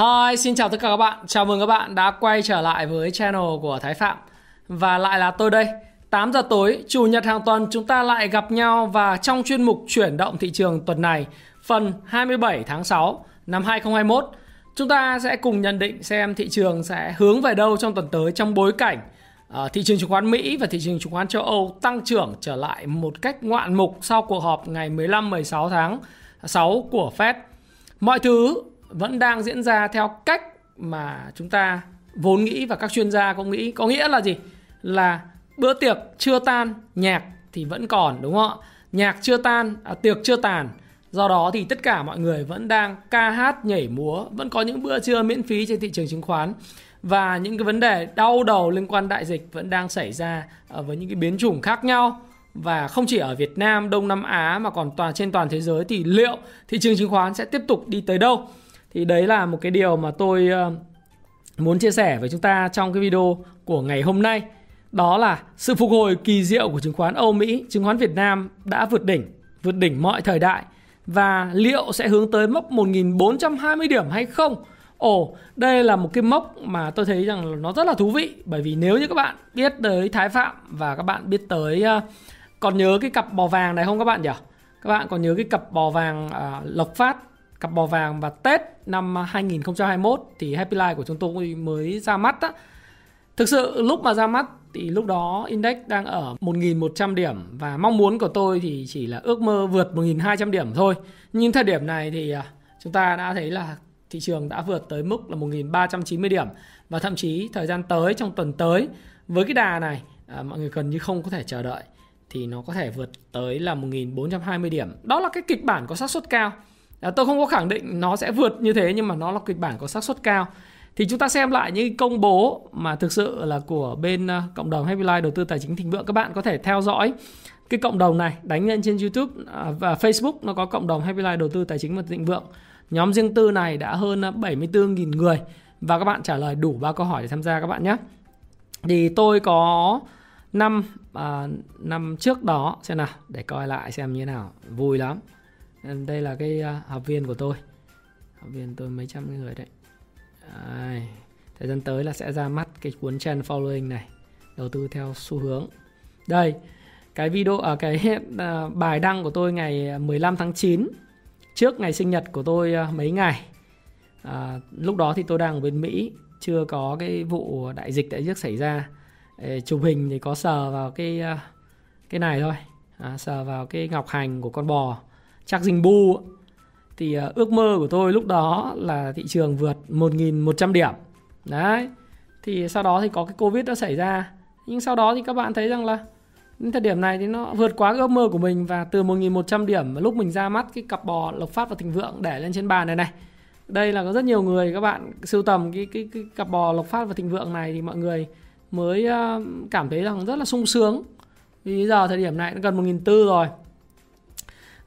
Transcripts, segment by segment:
Hi, xin chào tất cả các bạn. Chào mừng các bạn đã quay trở lại với channel của Thái Phạm. Và lại là tôi đây. 8 giờ tối, chủ nhật hàng tuần chúng ta lại gặp nhau và trong chuyên mục chuyển động thị trường tuần này, phần 27 tháng 6 năm 2021, chúng ta sẽ cùng nhận định xem thị trường sẽ hướng về đâu trong tuần tới trong bối cảnh ờ, thị trường chứng khoán Mỹ và thị trường chứng khoán châu Âu tăng trưởng trở lại một cách ngoạn mục sau cuộc họp ngày 15-16 tháng 6 của Fed. Mọi thứ vẫn đang diễn ra theo cách mà chúng ta vốn nghĩ và các chuyên gia cũng nghĩ. Có nghĩa là gì? Là bữa tiệc chưa tan nhạc thì vẫn còn đúng không ạ? Nhạc chưa tan à, tiệc chưa tàn. Do đó thì tất cả mọi người vẫn đang ca hát nhảy múa vẫn có những bữa trưa miễn phí trên thị trường chứng khoán. Và những cái vấn đề đau đầu liên quan đại dịch vẫn đang xảy ra à, với những cái biến chủng khác nhau. Và không chỉ ở Việt Nam, Đông Nam Á mà còn toàn trên toàn thế giới thì liệu thị trường chứng khoán sẽ tiếp tục đi tới đâu? Thì đấy là một cái điều mà tôi ờ, muốn chia sẻ với chúng ta trong cái video của ngày hôm nay đó là sự phục hồi kỳ diệu của chứng khoán Âu Mỹ, chứng khoán Việt Nam đã vượt đỉnh, vượt đỉnh mọi thời đại và liệu sẽ hướng tới mốc 1420 điểm hay không? Ồ, đây là một cái mốc mà tôi thấy rằng nó rất là thú vị bởi vì nếu như các bạn biết tới Thái Phạm và các bạn biết tới uh, còn nhớ cái cặp bò vàng này không các bạn nhỉ? Các bạn còn nhớ cái cặp bò vàng uh, Lộc Phát cặp bò vàng và Tết năm à, 2021 thì Happy Life của chúng tôi mới ra mắt á. Thực sự lúc mà ra mắt thì lúc đó index đang ở 1.100 điểm và mong muốn của tôi thì chỉ là ước mơ vượt 1.200 điểm thôi. Nhưng thời điểm này thì à, chúng ta đã thấy là thị trường đã vượt tới mức là 1.390 điểm và thậm chí thời gian tới trong tuần tới với cái đà này à, mọi người gần như không có thể chờ đợi thì nó có thể vượt tới là 1.420 điểm. Đó là cái kịch bản có xác suất cao. À, tôi không có khẳng định nó sẽ vượt như thế nhưng mà nó là kịch bản có xác suất cao. Thì chúng ta xem lại những công bố mà thực sự là của bên ờ, cộng đồng Happy Life đầu tư tài chính thịnh vượng. Các bạn có thể theo dõi cái cộng đồng này đánh lên trên YouTube à, và Facebook nó có cộng đồng Happy Life đầu tư tài chính và thịnh vượng. Nhóm riêng tư này đã hơn ờ, 74.000 người. Và các bạn trả lời đủ ba câu hỏi để tham gia các bạn nhé. Thì tôi có năm à, năm trước đó xem nào để coi lại xem như thế nào. Vui lắm. Ờ, đây là cái ờ, học viên của tôi. Học viên tôi mấy trăm người đấy. Đây. thời gian tới là sẽ ra mắt cái cuốn trend following này đầu tư theo xu hướng. Đây cái video ở à, cái à, bài đăng của tôi ngày 15 tháng 9 trước ngày sinh nhật của tôi mấy ngày. À, lúc đó thì tôi đang ở bên Mỹ chưa có cái vụ đại dịch tại dịch xảy ra. Chụp hình thì có sờ vào cái cái này thôi. À, sờ vào cái ngọc hành của con bò chắc dinh bu thì ờ, ước mơ của tôi lúc đó là thị trường vượt 1.100 điểm. Đấy thì sau đó thì có cái covid đã xảy ra. Nhưng sau đó thì các bạn thấy rằng là đến thời điểm này thì nó vượt quá ước mơ của mình và từ 1.100 điểm mà lúc mình ra mắt cái cặp bò lộc phát và thịnh vượng để lên trên bàn này này. Đây là có rất nhiều người các bạn sưu tầm cái, cái, cái cặp bò lộc phát và thịnh vượng này thì mọi người mới ờ, cảm thấy rằng rất là sung sướng. Vì giờ thời điểm này nó gần 1.400 rồi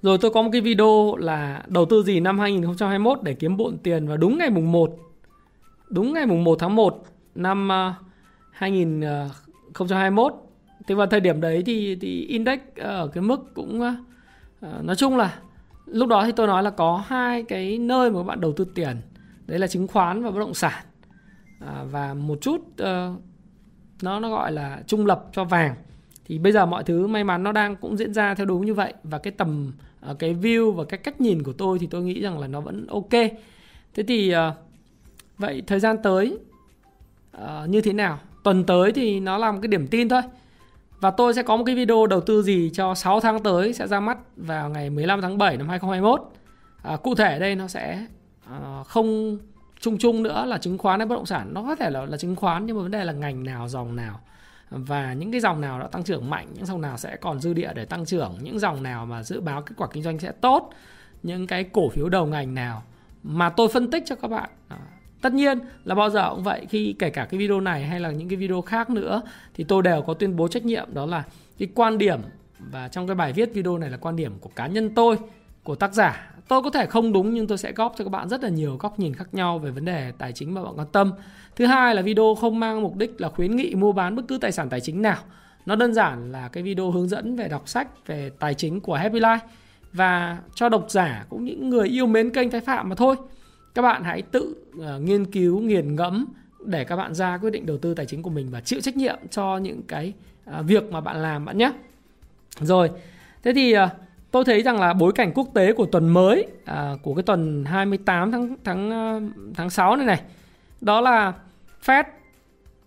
rồi tôi có một cái video là đầu tư gì năm 2021 để kiếm bộn tiền và đúng ngày mùng 1. Đúng ngày mùng 1 tháng 1 năm à, 2021. Thế vào thời điểm đấy thì thì index à, ở cái mức cũng à, nói chung là lúc đó thì tôi nói là có hai cái nơi mà các bạn đầu tư tiền. Đấy là chứng khoán và bất động sản. À, và một chút uh, nó nó gọi là trung lập cho vàng thì bây giờ mọi thứ may mắn nó đang cũng diễn ra theo đúng như vậy và cái tầm Ờ, cái view và cái cách nhìn của tôi thì tôi nghĩ rằng là nó vẫn ok. Thế thì ờ, vậy thời gian tới ờ, như thế nào? Tuần tới thì nó là một cái điểm tin thôi. Và tôi sẽ có một cái video đầu tư gì cho 6 tháng tới sẽ ra mắt vào ngày 15 tháng 7 năm 2021 à, cụ thể đây nó sẽ à, không chung chung nữa là chứng khoán hay bất động sản. Nó có thể là là chứng khoán nhưng mà vấn đề là ngành nào dòng nào và những cái dòng nào đã tăng trưởng mạnh những dòng nào sẽ còn dư địa để tăng trưởng những dòng nào mà dự báo kết quả kinh doanh sẽ tốt những cái cổ phiếu đầu ngành nào mà tôi phân tích cho các bạn. À, tất nhiên là bao giờ cũng vậy khi kể cả cái video này hay là những cái video khác nữa thì tôi đều có tuyên bố trách nhiệm đó là cái quan điểm và trong cái bài viết video này là quan điểm của cá nhân tôi của tác giả tôi có thể không đúng nhưng tôi sẽ góp cho các bạn rất là nhiều góc nhìn khác nhau về vấn đề tài chính mà bạn quan tâm. Thứ hai là video không mang mục đích là khuyến nghị mua bán bất cứ tài sản tài chính nào. Nó đơn giản là cái video hướng dẫn về đọc sách về tài chính của Happy Life và cho độc giả cũng những người yêu mến kênh Thái Phạm mà thôi. Các bạn hãy tự uh, nghiên cứu nghiền ngẫm để các bạn ra quyết định đầu tư tài chính của mình và chịu trách nhiệm cho những cái uh, việc mà bạn làm bạn nhé. Rồi thế thì uh, tôi thấy rằng là bối cảnh quốc tế của tuần mới à, của cái tuần 28 tháng tháng ờ, tháng 6 này này đó là Fed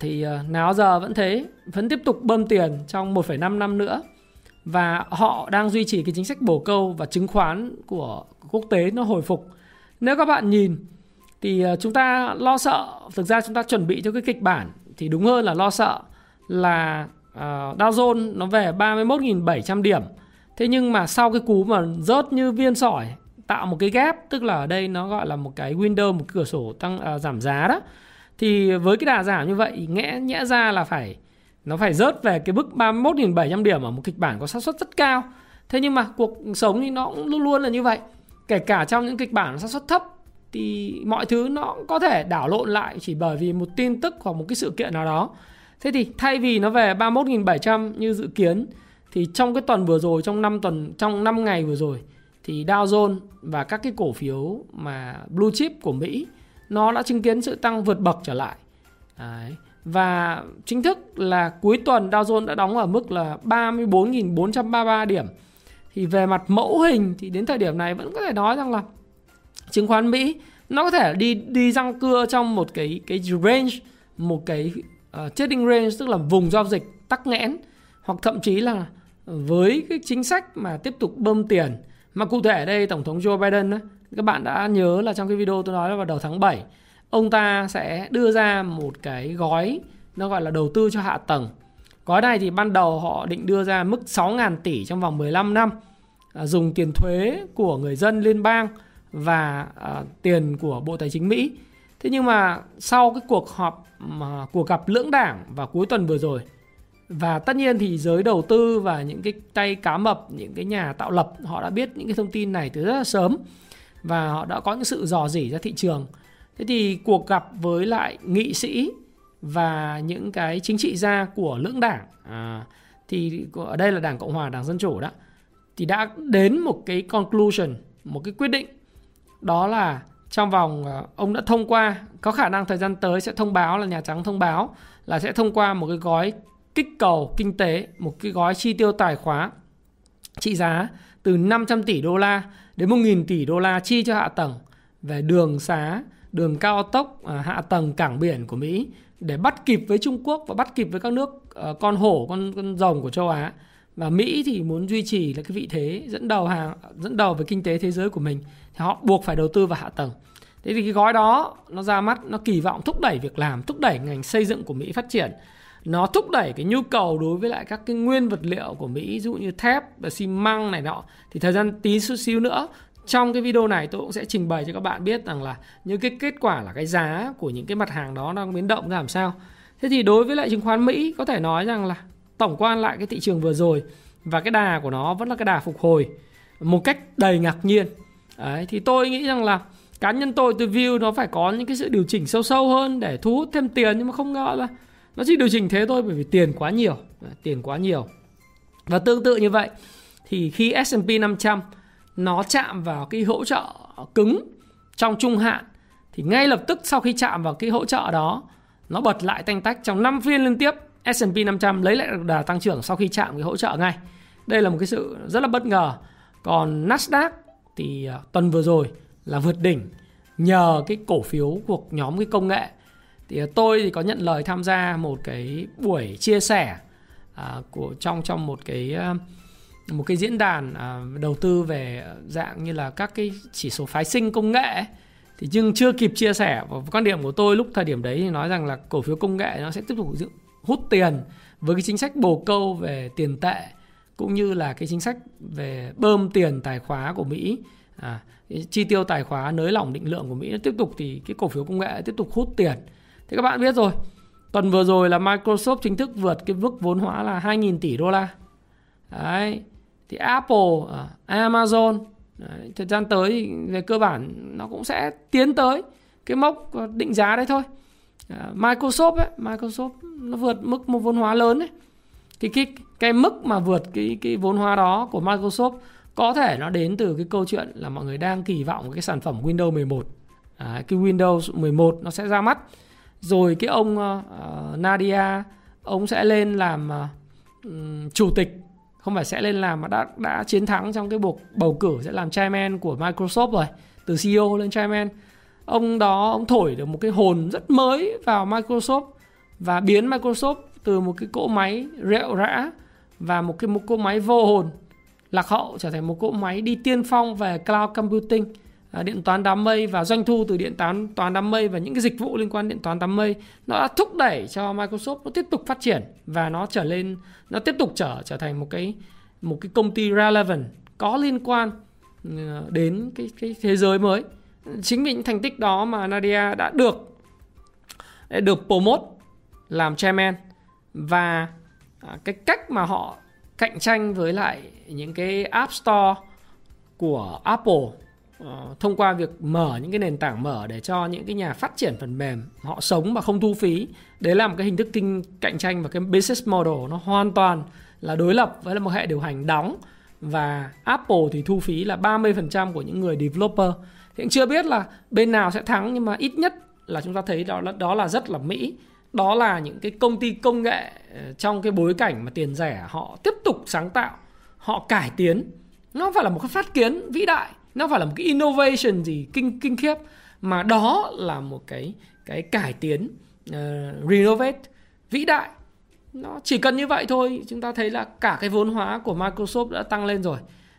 thì uh, nào giờ vẫn thế vẫn tiếp tục bơm tiền trong 1,5 năm nữa và họ đang duy trì cái chính sách bổ câu và chứng khoán của quốc tế nó hồi phục. Nếu các bạn nhìn thì ờ, chúng ta lo sợ thực ra chúng ta chuẩn bị cho cái kịch bản thì đúng hơn là lo sợ là uh, Dow Jones nó về 31.700 điểm thế nhưng mà sau cái cú mà rớt như viên sỏi tạo một cái gap tức là ở đây nó gọi là một cái window một cửa sổ tăng à, giảm giá đó thì với cái đà giảm như vậy nhẽ nhẽ ra là phải nó phải rớt về cái mức 31.700 điểm ở một kịch bản có xác suất rất cao. Thế nhưng mà cuộc sống thì nó cũng luôn luôn là như vậy. Kể cả trong những kịch bản xác suất thấp thì mọi thứ nó cũng có thể đảo lộn lại chỉ bởi vì một tin tức hoặc một cái sự kiện nào đó. Thế thì thay vì nó về 31.700 như dự kiến thì trong cái tuần vừa rồi trong 5 tuần trong 5 ngày vừa rồi thì Dow Jones và các cái cổ phiếu mà blue chip của Mỹ nó đã chứng kiến sự tăng vượt bậc trở lại Đấy. Và chính thức là cuối tuần Dow Jones đã đóng ở mức là 34.433 điểm. Thì về mặt mẫu hình thì đến thời điểm này vẫn có thể nói rằng là chứng khoán Mỹ nó có thể đi đi răng cưa trong một cái cái range, một cái uh, trading range tức là vùng giao dịch tắc nghẽn hoặc thậm chí là với cái chính sách mà tiếp tục bơm tiền mà cụ thể ở đây tổng thống Joe Biden đó, các bạn đã nhớ là trong cái video tôi nói là vào đầu tháng 7 ông ta sẽ đưa ra một cái gói nó gọi là đầu tư cho hạ tầng. Gói này thì ban đầu họ định đưa ra mức 6.000 tỷ trong vòng 15 năm à, dùng tiền thuế của người dân liên bang và à, tiền của Bộ Tài chính Mỹ. Thế nhưng mà sau cái cuộc họp mà cuộc gặp lưỡng đảng vào cuối tuần vừa rồi và tất nhiên thì giới đầu tư và những cái tay cá mập, những cái nhà tạo lập họ đã biết những cái thông tin này từ rất là sớm và họ đã có những sự dò dỉ ra thị trường. Thế thì cuộc gặp với lại nghị sĩ và những cái chính trị gia của lưỡng đảng à, thì ở đây là đảng cộng hòa đảng dân chủ đó thì đã đến một cái conclusion một cái quyết định. Đó là trong vòng à, ông đã thông qua có khả năng thời gian tới sẽ thông báo là nhà trắng thông báo là sẽ thông qua một cái gói kích cầu kinh tế một cái gói chi tiêu tài khóa trị giá từ 500 tỷ đô la đến 1.000 tỷ đô la chi cho hạ tầng về đường xá đường cao tốc à, hạ tầng cảng biển của Mỹ để bắt kịp với Trung Quốc và bắt kịp với các nước ờ, con hổ con con rồng của châu Á và Mỹ thì muốn duy trì là cái vị thế dẫn đầu hàng dẫn đầu về kinh tế thế giới của mình thì họ buộc phải đầu tư vào hạ tầng. Thế thì cái gói đó nó ra mắt nó kỳ vọng thúc đẩy việc làm, thúc đẩy ngành xây dựng của Mỹ phát triển. Nó thúc đẩy cái nhu cầu đối với lại các cái nguyên vật liệu của Mỹ ví dụ như thép và xi măng này nọ. Thì thời gian tí chút xíu nữa trong cái video này tôi cũng sẽ trình bày cho các bạn biết rằng là những cái kết quả là cái giá của những cái mặt hàng đó đang biến động ra làm sao. Thế thì đối với lại chứng khoán Mỹ có thể nói rằng là tổng quan lại cái thị trường vừa rồi và cái đà của nó vẫn là cái đà phục hồi một cách đầy ngạc nhiên. Đấy, thì tôi nghĩ rằng là cá nhân tôi tôi view nó phải có những cái sự điều chỉnh sâu sâu hơn để thu hút thêm tiền nhưng mà không ngờ là nó chỉ điều chỉnh thế thôi, bởi vì tiền quá nhiều tiền quá nhiều và tương tự như vậy, thì khi S&P 500 nó chạm vào cái hỗ trợ cứng trong trung hạn, thì ngay lập tức sau khi chạm vào cái hỗ trợ đó, nó bật lại tanh tách trong 5 phiên liên tiếp S&P 500 lấy lại được đà tăng trưởng sau khi chạm cái hỗ trợ ngay. Đây là một cái sự rất là bất ngờ. Còn Nasdaq thì à, tuần vừa rồi là vượt đỉnh nhờ cái cổ phiếu thuộc nhóm cái công nghệ. Thì tôi thì có nhận lời tham gia một cái buổi chia sẻ à, của trong trong một cái ờ, một cái diễn đàn à, đầu tư về dạng như là các cái chỉ số phái sinh công nghệ thì nhưng chưa kịp chia sẻ và quan điểm của tôi lúc thời điểm đấy thì nói rằng là cổ phiếu công nghệ nó sẽ tiếp tục hút tiền với cái chính sách bồ câu về tiền tệ cũng như là cái chính sách về bơm tiền tài khóa của Mỹ. À, chi tiêu tài khóa nới lỏng định lượng của Mỹ nó tiếp tục thì cái cổ phiếu công nghệ tiếp tục hút tiền thì các bạn biết rồi tuần vừa rồi là Microsoft chính thức vượt cái mức vốn hóa là 2.000 tỷ đô la. Đấy thì Apple à, Amazon đấy, thời gian tới thì về cơ bản nó cũng sẽ tiến tới cái mốc định giá đấy thôi. À, Microsoft ấy, Microsoft nó vượt mức một vốn hóa lớn ấy. Thì cái cái mức mà vượt cái cái vốn hóa đó của Microsoft có thể nó đến từ cái câu chuyện là mọi người đang kỳ vọng cái sản phẩm Windows 11 à, cái Windows 11 nó sẽ ra mắt rồi cái ông uh, Nadia ông sẽ lên làm uh, chủ tịch. Không phải sẽ lên làm mà đã đã chiến thắng trong cái cuộc bầu cử sẽ làm chairman của Microsoft rồi từ CEO lên chairman. Ông đó ông thổi được một cái hồn rất mới vào Microsoft và biến Microsoft từ một cái cỗ máy rệu rã và một cái một cỗ máy vô hồn lạc hậu trở thành một cỗ máy đi tiên phong về cloud computing. À, điện toán đám mây và doanh thu từ điện toán toán đám mây và những cái dịch vụ liên quan điện toán đám mây, nó đã thúc đẩy cho Microsoft nó tiếp tục phát triển và nó trở lên, nó tiếp tục trở trở thành một cái một cái công ty relevant có liên quan ờ, đến cái cái thế giới mới. Chính vì những thành tích đó mà Nadia đã được đã được promote làm chairman và à, cái cách mà họ cạnh tranh với lại những cái app store của Apple Ờ, thông qua việc mở những cái nền tảng mở để cho những cái nhà phát triển phần mềm họ sống mà không thu phí, đấy là một cái hình thức kinh, cạnh tranh và cái business model nó hoàn toàn là đối lập với là một hệ điều hành đóng và Apple thì thu phí là 30% của những người developer. Hiện chưa biết là bên nào sẽ thắng nhưng mà ít nhất là chúng ta thấy đó là đó là rất là Mỹ. Đó là những cái công ty công nghệ ờ, trong cái bối cảnh mà tiền rẻ họ tiếp tục sáng tạo, họ cải tiến. Nó phải là một cái phát kiến vĩ đại nó phải là một cái innovation gì kinh kinh khiếp mà đó là một cái cái cải tiến uh, renovate vĩ đại. Nó chỉ cần như vậy thôi chúng ta thấy là cả cái vốn hóa của Microsoft đã tăng lên rồi.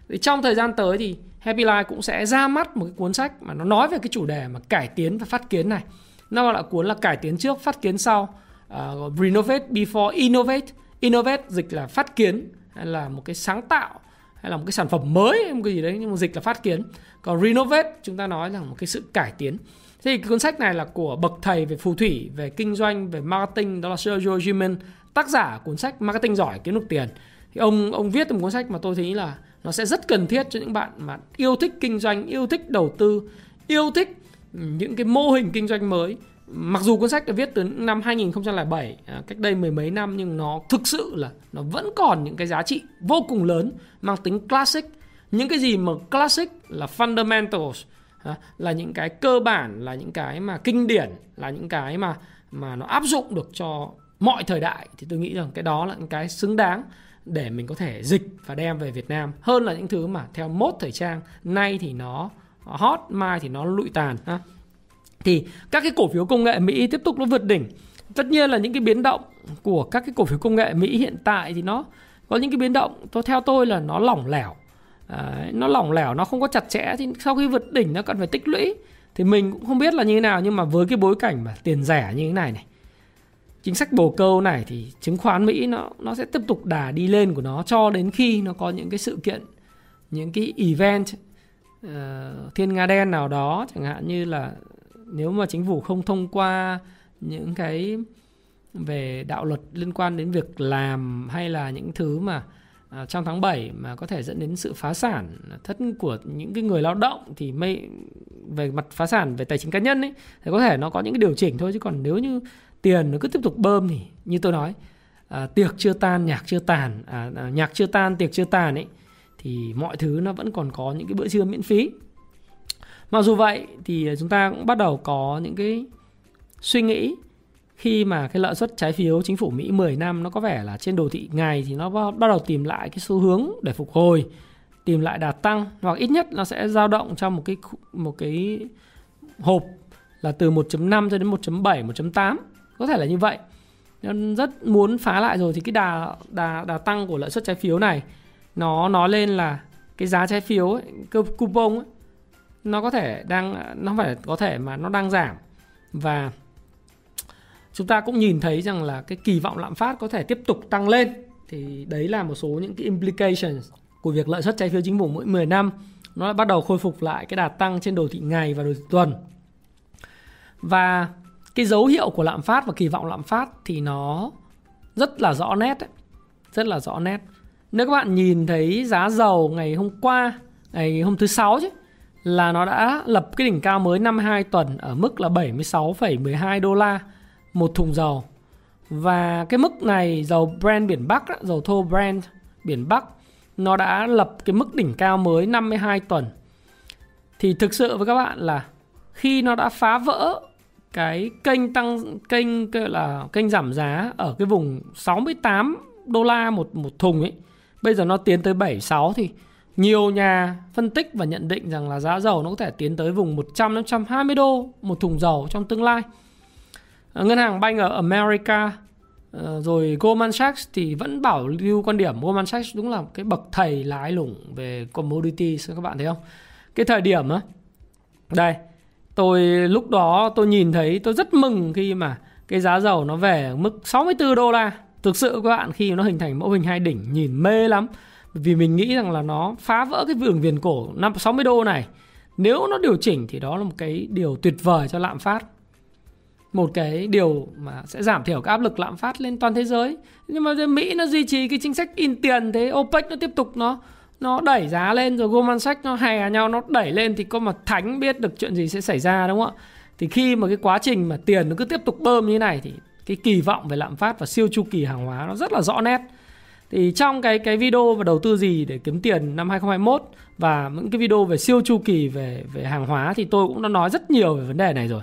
Thì trong thời gian tới thì Happy Life cũng sẽ ra mắt một cái cuốn sách mà nó nói về cái chủ đề mà cải tiến và phát kiến này. Nó gọi là cuốn là cải tiến trước phát kiến sau uh, renovate before innovate. Innovate dịch là phát kiến hay là một cái sáng tạo hay là một cái sản phẩm mới, một cái gì đấy, nhưng mà dịch là phát kiến. Còn renovate, chúng ta nói là một cái sự cải tiến. Thì cái cuốn sách này là của bậc thầy về phù thủy, về kinh doanh, về marketing, đó là Sergio Gimen tác giả cuốn sách marketing giỏi, kiếm được tiền. Thì ông ông viết một cuốn sách mà tôi thấy là nó sẽ rất cần thiết cho những bạn mà yêu thích kinh doanh, yêu thích đầu tư, yêu thích những cái mô hình kinh doanh mới mặc dù cuốn sách được viết từ năm 2007 à, cách đây mười mấy năm nhưng nó thực sự là nó vẫn còn những cái giá trị vô cùng lớn, mang tính classic những cái gì mà classic là fundamentals à, là những cái cơ bản, là những cái mà kinh điển, là những cái mà mà nó áp dụng được cho mọi thời đại, thì tôi nghĩ rằng cái đó là những cái xứng đáng để mình có thể dịch và đem về Việt Nam hơn là những thứ mà theo mốt thời trang, nay thì nó hot, mai thì nó lụi tàn, ha thì các cái cổ phiếu công nghệ Mỹ tiếp tục nó vượt đỉnh. Tất nhiên là những cái biến động của các cái cổ phiếu công nghệ Mỹ hiện tại thì nó có những cái biến động. Tôi theo tôi là nó lỏng lẻo. À, nó lỏng lẻo nó không có chặt chẽ. Thì sau khi vượt đỉnh nó cần phải tích lũy. Thì mình cũng không biết là như thế nào nhưng mà với cái bối cảnh mà tiền rẻ như thế này này chính sách bồ câu này thì chứng khoán Mỹ nó nó sẽ tiếp tục đà đi lên của nó cho đến khi nó có những cái sự kiện những cái event uh, thiên nga đen nào đó chẳng hạn như là nếu mà chính phủ không thông qua những cái về đạo luật liên quan đến việc làm hay là những thứ mà à, trong tháng 7 mà có thể dẫn đến sự phá sản thất của những cái người lao động thì mây về mặt phá sản về tài chính cá nhân ấy thì có thể nó có những cái điều chỉnh thôi. Chứ còn nếu như tiền nó cứ tiếp tục bơm thì như tôi nói à, tiệc chưa tan nhạc chưa tàn à, à, nhạc chưa tan tiệc chưa tàn ấy thì mọi thứ nó vẫn còn có những cái bữa trưa miễn phí mặc dù vậy thì chúng ta cũng bắt đầu có những cái suy nghĩ khi mà cái lợi suất trái phiếu chính phủ Mỹ 10 năm nó có vẻ là trên đồ thị ngày thì nó bắt đầu tìm lại cái xu hướng để phục hồi tìm lại đà tăng hoặc ít nhất nó sẽ dao động trong một cái một cái hộp là từ 1.5 cho đến 1.7 1.8 có thể là như vậy. Nên rất muốn phá lại rồi thì cái đà đà đà tăng của lợi suất trái phiếu này nó nói lên là cái giá trái phiếu ấy, coupon ấy, nó có thể đang, nó phải có thể mà nó đang giảm. Và chúng ta cũng nhìn thấy rằng là cái kỳ vọng lạm phát có thể tiếp tục tăng lên. Thì đấy là một số những cái implications của việc lợi suất trái phiếu chính phủ mỗi 10 năm. Nó bắt đầu khôi phục lại cái đà tăng trên đồ thị ngày và đồ thị tuần. Và cái dấu hiệu của lạm phát và kỳ vọng lạm phát thì nó rất là rõ nét ấy. rất là rõ nét. Nếu các bạn nhìn thấy giá dầu ngày hôm qua, ngày hôm thứ sáu chứ là nó đã lập cái đỉnh cao mới 52 tuần ở mức là 76,12 đô la một thùng dầu. Và cái mức này dầu Brent biển Bắc, dầu thô Brent biển Bắc nó đã lập cái mức đỉnh cao mới 52 tuần. Thì thực sự với các bạn là khi nó đã phá vỡ cái kênh tăng kênh là kênh giảm giá ở cái vùng 68 đô la một một thùng ấy. Bây giờ nó tiến tới 76 thì nhiều nhà phân tích và nhận định rằng là giá dầu nó có thể tiến tới vùng 100 120 đô một thùng dầu trong tương lai. Ờ, Ngân hàng Bank ở America ờ, rồi Goldman Sachs thì vẫn bảo lưu quan điểm Goldman Sachs đúng là cái bậc thầy lái lủng về commodity các bạn thấy không? Cái thời điểm á, đây, tôi lúc đó tôi nhìn thấy, tôi rất mừng khi mà cái giá dầu nó về mức 64 đô la. Thực sự các bạn, khi nó hình thành mẫu hình hai đỉnh, nhìn mê lắm vì mình nghĩ rằng là nó phá vỡ cái vườn viền cổ năm 60 đô này. Nếu nó điều chỉnh thì đó là một cái điều tuyệt vời cho lạm phát. Một cái điều mà sẽ giảm thiểu cái áp lực lạm phát lên toàn thế giới. Nhưng mà Mỹ nó duy trì cái chính sách in tiền thế, OPEC nó tiếp tục nó nó đẩy giá lên, rồi Goldman Sachs nó hè nhau, nó đẩy lên thì có mà thánh biết được chuyện gì sẽ xảy ra, đúng không ạ? Thì khi mà cái quá trình mà tiền nó cứ tiếp tục bơm như thế này thì cái kỳ vọng về lạm phát và siêu chu kỳ hàng hóa nó rất là rõ nét thì trong cái cái video và đầu tư gì để kiếm tiền năm 2021 và những cái video về siêu chu kỳ về về hàng hóa thì tôi cũng đã nói rất nhiều về vấn đề này rồi.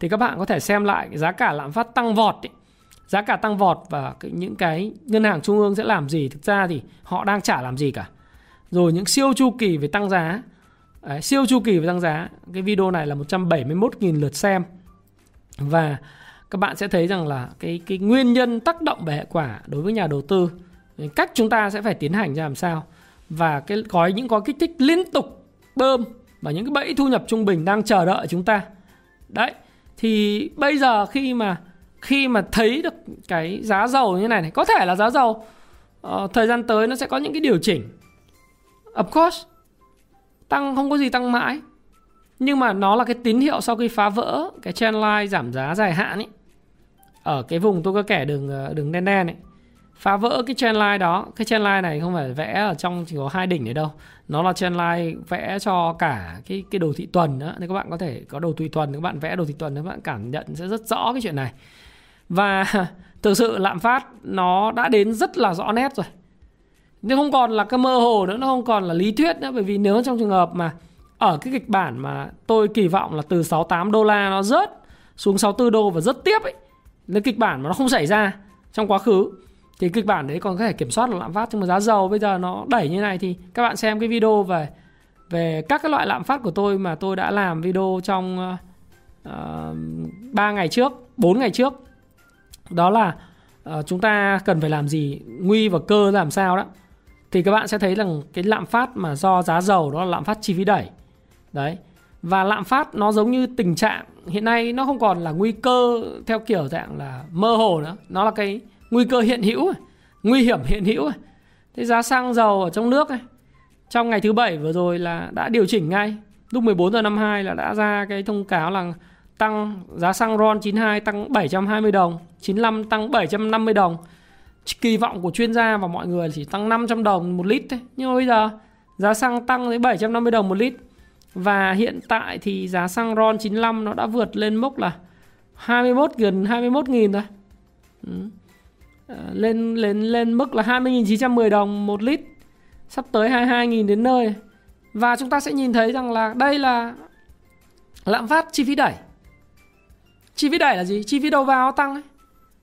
Thì các bạn có thể xem lại giá cả lạm phát tăng vọt ấy. Giá cả tăng vọt và cái, những cái ngân hàng trung ương sẽ làm gì thực ra thì họ đang chả làm gì cả. Rồi những siêu chu kỳ về tăng giá. Đấy, siêu chu kỳ về tăng giá. Cái video này là 171.000 lượt xem. Và các bạn sẽ thấy rằng là cái cái nguyên nhân tác động về hệ quả đối với nhà đầu tư cách chúng ta sẽ phải tiến hành ra làm sao. Và cái có những có kích thích liên tục bơm và những cái bẫy thu nhập trung bình đang chờ đợi chúng ta. Đấy thì bây giờ khi mà khi mà thấy được cái giá dầu như này này có thể là giá dầu uh, thời gian tới nó sẽ có những cái điều chỉnh. Of course tăng không có gì tăng mãi. Nhưng mà nó là cái tín hiệu sau khi phá vỡ cái trendline giảm giá dài hạn ấy. Ở cái vùng tôi có kẻ đường ờ, đường đen đen ấy phá vỡ cái trendline đó. Cái trendline này không phải vẽ ở trong chỉ có hai đỉnh đấy đâu. Nó là trendline vẽ cho cả cái cái đồ thị tuần đó nên các bạn có thể có đồ thị tuần, các bạn vẽ đồ thị tuần, các bạn cảm nhận sẽ rất rõ cái chuyện này. Và thực sự lạm phát nó đã đến rất là rõ nét rồi. Nhưng không còn là cái mơ hồ nữa, nó không còn là lý thuyết nữa. Bởi vì nếu trong trường hợp mà ở cái kịch bản mà tôi kỳ vọng là từ 68 đô la nó rớt xuống 64 đô và rất tiếp ấy, cái kịch bản mà nó không xảy ra trong quá khứ thì kịch bản đấy còn có thể kiểm soát được lạm phát nhưng mà giá dầu bây giờ nó đẩy như này thì các bạn xem cái video về về các cái loại lạm phát của tôi mà tôi đã làm video trong ờ, ờ, uh, 3 ngày trước 4 ngày trước. Đó là uh, chúng ta cần phải làm gì nguy và cơ làm sao đó. Thì các bạn sẽ thấy rằng cái lạm phát mà do giá dầu đó là lạm phát chi phí đẩy. Đấy. Và lạm phát nó giống như tình trạng hiện nay nó không còn là nguy cơ theo kiểu dạng là mơ hồ nữa. Nó là cái nguy cơ hiện hữu à? nguy hiểm hiện hữu à? thế giá xăng dầu ở trong nước này trong ngày thứ bảy vừa rồi là đã điều chỉnh ngay. Lúc 14 giờ 52 là đã ra cái thông cáo là tăng giá xăng RON 92 tăng 720 đồng 95 tăng 750 đồng. Kỳ vọng của chuyên gia và mọi người chỉ tăng 500 đồng một lít thôi. Nhưng mà bây giờ, giá xăng tăng tới 750 đồng một lít. Và hiện tại thì giá xăng RON 95 nó đã vượt lên mốc là 21 gần 21 nghìn rồi ừ. Ờ, lên lên lên mức là 20.910 đồng một lít. Sắp tới 22.000 đến nơi. Và chúng ta sẽ nhìn thấy rằng là đây là lạm phát chi phí đẩy. Chi phí đẩy là gì? Chi phí đầu vào tăng ấy.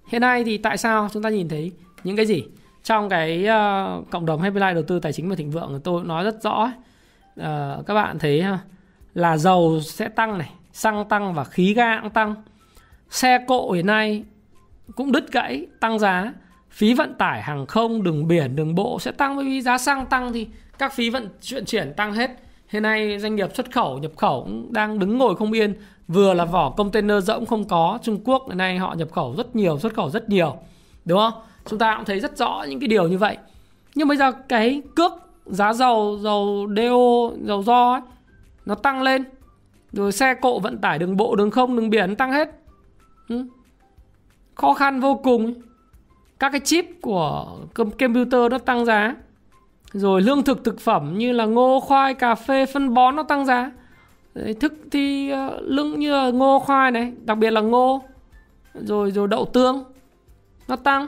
hiện nay thì tại sao chúng ta nhìn thấy những cái gì? Trong cái uh, cộng đồng Happy Life đầu tư tài chính và thịnh vượng tôi nói rất rõ uh, các bạn thấy ha, là dầu sẽ tăng này xăng tăng và khí ga cũng tăng. Xe cộ hiện nay cũng đứt gãy tăng giá. Phí vận tải hàng không đường biển đường bộ sẽ tăng bởi vì giá xăng tăng thì các phí vận chuyển chuyển tăng hết. Hiện nay doanh nghiệp xuất khẩu nhập khẩu cũng đang đứng ngồi không yên. Vừa là vỏ container rỗng không có Trung Quốc hiện nay họ nhập khẩu rất nhiều xuất khẩu rất nhiều đúng không? Chúng ta cũng thấy rất rõ những cái điều như vậy. Nhưng bây giờ cái cước giá dầu dầu DO dầu do ấy, nó tăng lên. Rồi xe cộ vận tải đường bộ đường không đường biển tăng hết. Ừ khó khăn vô cùng. Các cái chip của computer nó tăng giá. Rồi lương thực thực phẩm như là ngô khoai cà phê phân bón nó tăng giá. Thức thì ờ, lương như là ngô khoai này đặc biệt là ngô. Rồi rồi đậu tương nó tăng.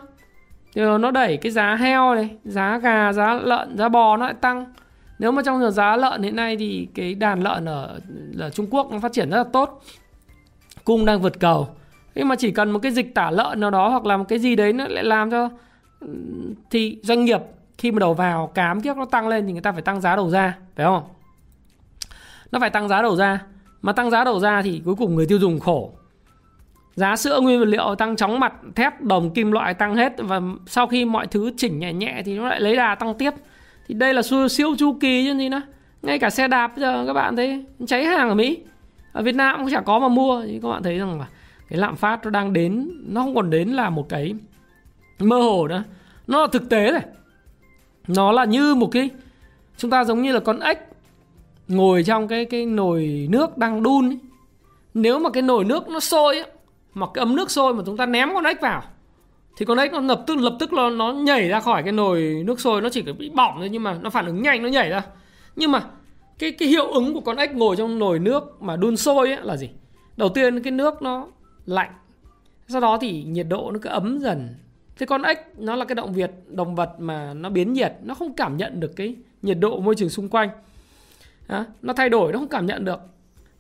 Rồi nó đẩy cái giá heo này giá gà giá lợn giá bò nó lại tăng. Nếu mà trong giờ giá lợn hiện nay thì cái đàn lợn ở, ở Trung Quốc nó phát triển rất là tốt. Cung đang vượt cầu nhưng mà chỉ cần một cái dịch tả lợn nào đó hoặc là một cái gì đấy nó lại làm cho ừ, thì doanh nghiệp khi mà đầu vào cám kiếp nó tăng lên thì người ta phải tăng giá đầu ra phải không? Nó phải tăng giá đầu ra. Mà tăng giá đầu ra thì cuối cùng người tiêu dùng khổ. Giá sữa nguyên vật liệu tăng chóng mặt thép đồng kim loại tăng hết và sau khi mọi thứ chỉnh nhẹ nhẹ thì nó lại lấy đà tăng tiếp. Thì đây là siêu, siêu chu kỳ chứ gì nữa. Ngay cả xe đạp bây giờ các bạn thấy cháy hàng ở mỹ. Ở việt nam cũng chả có mà mua. Thì các bạn thấy rằng là cái lạm phát nó đang đến nó không còn đến là một cái mơ hồ nữa. Nó là thực tế này. Nó là như một cái chúng ta giống như là con ếch ngồi trong cái cái nồi nước đang đun ấy. nếu mà cái nồi nước nó sôi ấy, mà cái ấm nước sôi mà chúng ta ném con ếch vào thì con ếch nó lập tức lập tức nó nó nhảy ra khỏi cái nồi nước sôi. Nó chỉ bị bỏng thôi nhưng mà nó phản ứng nhanh nó nhảy ra. Nhưng mà cái cái hiệu ứng của con ếch ngồi trong nồi nước mà đun sôi ấy là gì? Đầu tiên cái nước nó lạnh. Sau đó thì nhiệt độ nó cứ ấm dần. Thế con ếch nó là cái động vật động vật mà nó biến nhiệt nó không cảm nhận được cái nhiệt độ môi trường xung quanh. À, nó thay đổi nó không cảm nhận được.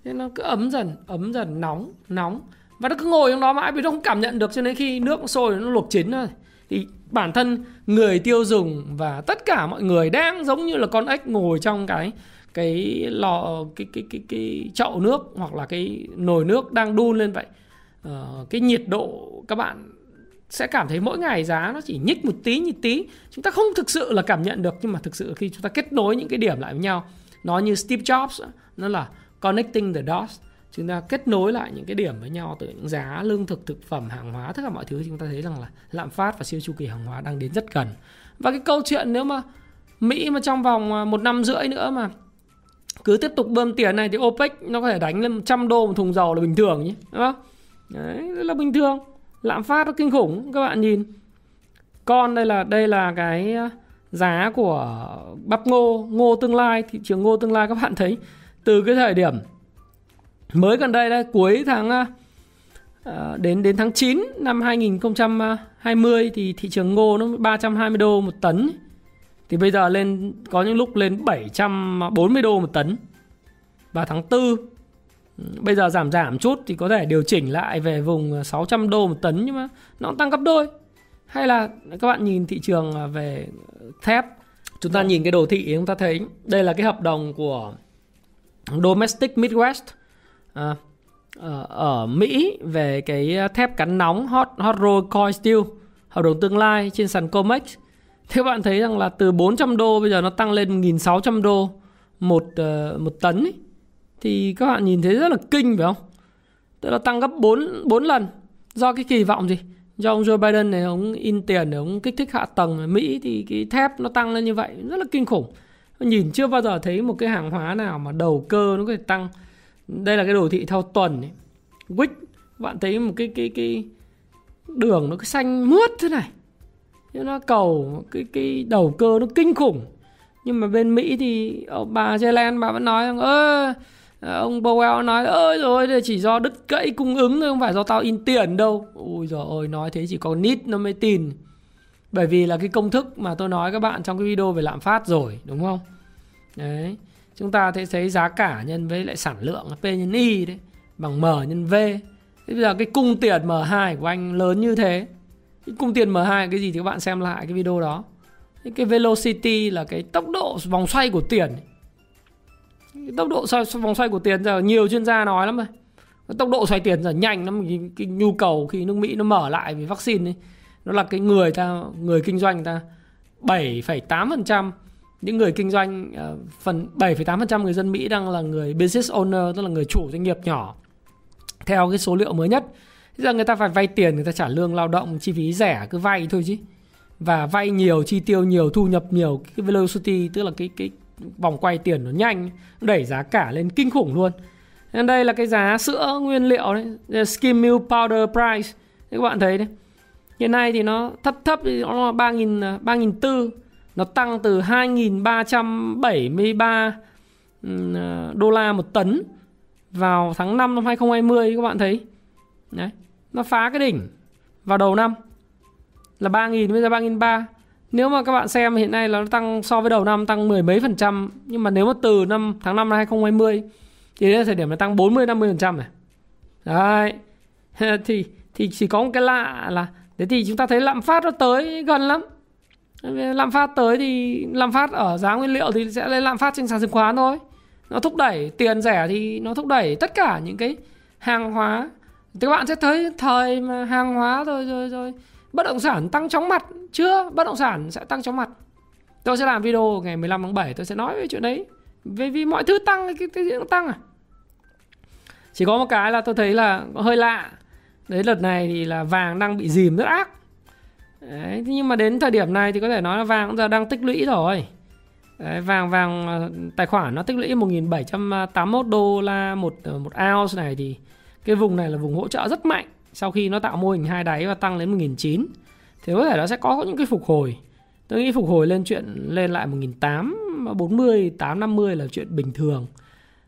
Thế nó cứ ấm dần ấm dần nóng nóng. Và nó cứ ngồi trong đó mãi vì nó không cảm nhận được cho nên khi nước sôi nó luộc chín thôi. Thì bản thân người tiêu dùng và tất cả mọi người đang giống như là con ếch ngồi trong cái cái lò cái cái cái cái chậu nước hoặc là cái nồi nước đang đun lên vậy uh, cái nhiệt độ các bạn sẽ cảm thấy mỗi ngày giá nó chỉ nhích một tí một tí. Chúng ta không thực sự là cảm nhận được nhưng mà thực sự khi chúng ta kết nối những cái điểm lại với nhau nó như Steve Jobs nó là connecting the dots. Chúng ta kết nối lại những cái điểm với nhau từ những giá lương thực thực phẩm hàng hóa tất cả mọi thứ chúng ta thấy rằng là lạm phát và siêu chu kỳ hàng hóa đang đến rất gần. Và cái câu chuyện nếu mà Mỹ mà trong vòng à, một năm rưỡi nữa mà cứ tiếp tục bơm tiền này thì OPEC nó có thể đánh lên 100 đô một thùng dầu là bình thường nhé đúng không? Đấy là bình thường. Lạm phát nó kinh khủng, các bạn nhìn. Con đây là đây là cái ờ, giá của bắp ngô ngô tương lai, thị trường ngô tương lai, các bạn thấy. Từ cái thời điểm mới gần đây đây, cuối tháng ờ, ờ, đến đến tháng 9 năm 2020 thì thị trường ngô nó 320 đô một tấn. Thì bây giờ lên, có những lúc lên 740 đô một tấn. Vào tháng 4 bây giờ giảm giảm chút thì có thể điều chỉnh lại về vùng 600 đô một tấn nhưng mà nó tăng gấp đôi. Hay là các bạn nhìn thị trường về thép chúng ta nhìn cái đồ thị chúng ta thấy đây là cái hợp đồng của domestic midwest à, ở, ở Mỹ về cái thép cắn nóng hot hot roll coil steel hợp đồng tương lai trên sàn Comex. Thế các bạn thấy rằng là từ 400 đô bây giờ nó tăng lên 1.600 đô một uh, một tấn ấy thì các bạn nhìn thấy rất là kinh phải không? Tức là tăng gấp 4 4 lần. Do cái kỳ vọng gì? Do ông Joe Biden này, ông in tiền để ông kích thích hạ tầng ở Mỹ thì cái thép nó tăng lên như vậy, rất là kinh khủng. Nhìn chưa bao giờ thấy một cái hàng hóa nào mà đầu cơ nó có thể tăng. Đây là cái đồ thị theo tuần ấy. Wick bạn thấy một cái cái cái đường nó cứ xanh mướt thế này. Nó cầu cái cái đầu cơ nó kinh khủng. Nhưng mà bên Mỹ thì ông bà Jelen bà vẫn nói rằng, ơ ông Powell nói ơi rồi chỉ do đứt gãy cung ứng thôi, không phải do tao in tiền đâu. Ui giời ơi nói thế chỉ có nít nó mới tin. Bởi vì là cái công thức mà tôi nói các bạn trong cái video về lạm phát rồi, đúng không? Đấy, chúng ta thấy thấy giá cả nhân với lại sản lượng P nhân Y đấy, bằng M nhân V. Thế bây giờ cái cung tiền M2 của anh lớn như thế, cái cung tiền M2 cái gì thì các bạn xem lại cái video đó. Cái velocity là cái tốc độ vòng xoay của tiền. ấy tốc độ xoay, vòng xoay của tiền giờ nhiều chuyên gia nói lắm rồi. Tốc độ xoay tiền giờ nhanh lắm cái, cái nhu cầu khi nước Mỹ nó mở lại vì vaccine ấy nó là cái người ta người kinh doanh ta 7,8% những người kinh doanh ờ, phần 7,8% người dân Mỹ đang là người business owner tức là người chủ doanh nghiệp nhỏ theo cái số liệu mới nhất. Bây giờ người ta phải vay tiền người ta trả lương lao động chi phí rẻ cứ vay thôi chứ. Và vay nhiều chi tiêu nhiều thu nhập nhiều cái velocity tức là cái cái vòng quay tiền nó nhanh, đẩy giá cả lên kinh khủng luôn. Nên đây là cái giá sữa nguyên liệu đấy skim milk powder price. Các bạn thấy đấy. Hiện nay thì nó thấp thấp, thì nó là ba nghìn à, ba nghìn tư, nó tăng từ 2.373 à, đô la một tấn vào tháng 5 năm 2020 các bạn thấy. Đấy, nó phá cái đỉnh vào đầu năm là 3.000 bây giờ 3.300 nếu mà các bạn xem hiện nay là nó tăng, so với đầu năm tăng mười mấy phần trăm, nhưng mà nếu mà từ năm tháng 5 năm 2020 thì đến thời điểm nó tăng 40 50 phần trăm này. Đấy. Thì thì chỉ có một cái lạ là, thế thì chúng ta thấy lạm phát nó tới gần lắm. Lạm phát tới thì, lạm phát ở giá nguyên liệu thì sẽ lên lạm phát trên sàn chứng khoán thôi. Nó thúc đẩy tiền rẻ thì nó thúc đẩy tất cả những cái hàng hóa. Thì các bạn sẽ thấy thời mà hàng hóa rồi rồi rồi bất động sản tăng chóng mặt. Chưa bất động sản sẽ tăng chóng mặt. Tôi sẽ làm video ngày 15 tháng 7 tôi sẽ nói về chuyện đấy. Vì vì mọi thứ tăng cái cái gì nó tăng à? Chỉ có một cái là tôi thấy là hơi lạ. Đấy đợt này thì là vàng đang bị dìm rất ác. Đấy, nhưng mà đến thời điểm này thì có thể nói là vàng cũng giờ đang tích lũy rồi. Đấy, vàng vàng ờ, tài khoản nó tích lũy 1781 đô la một ờ, một ounce này thì cái vùng này là vùng hỗ trợ rất mạnh sau khi nó tạo mô hình hai đáy và tăng lên 1009 thì có thể nó sẽ có những cái phục hồi. Tôi nghĩ phục hồi lên chuyện lên lại 1840 850 là chuyện bình thường.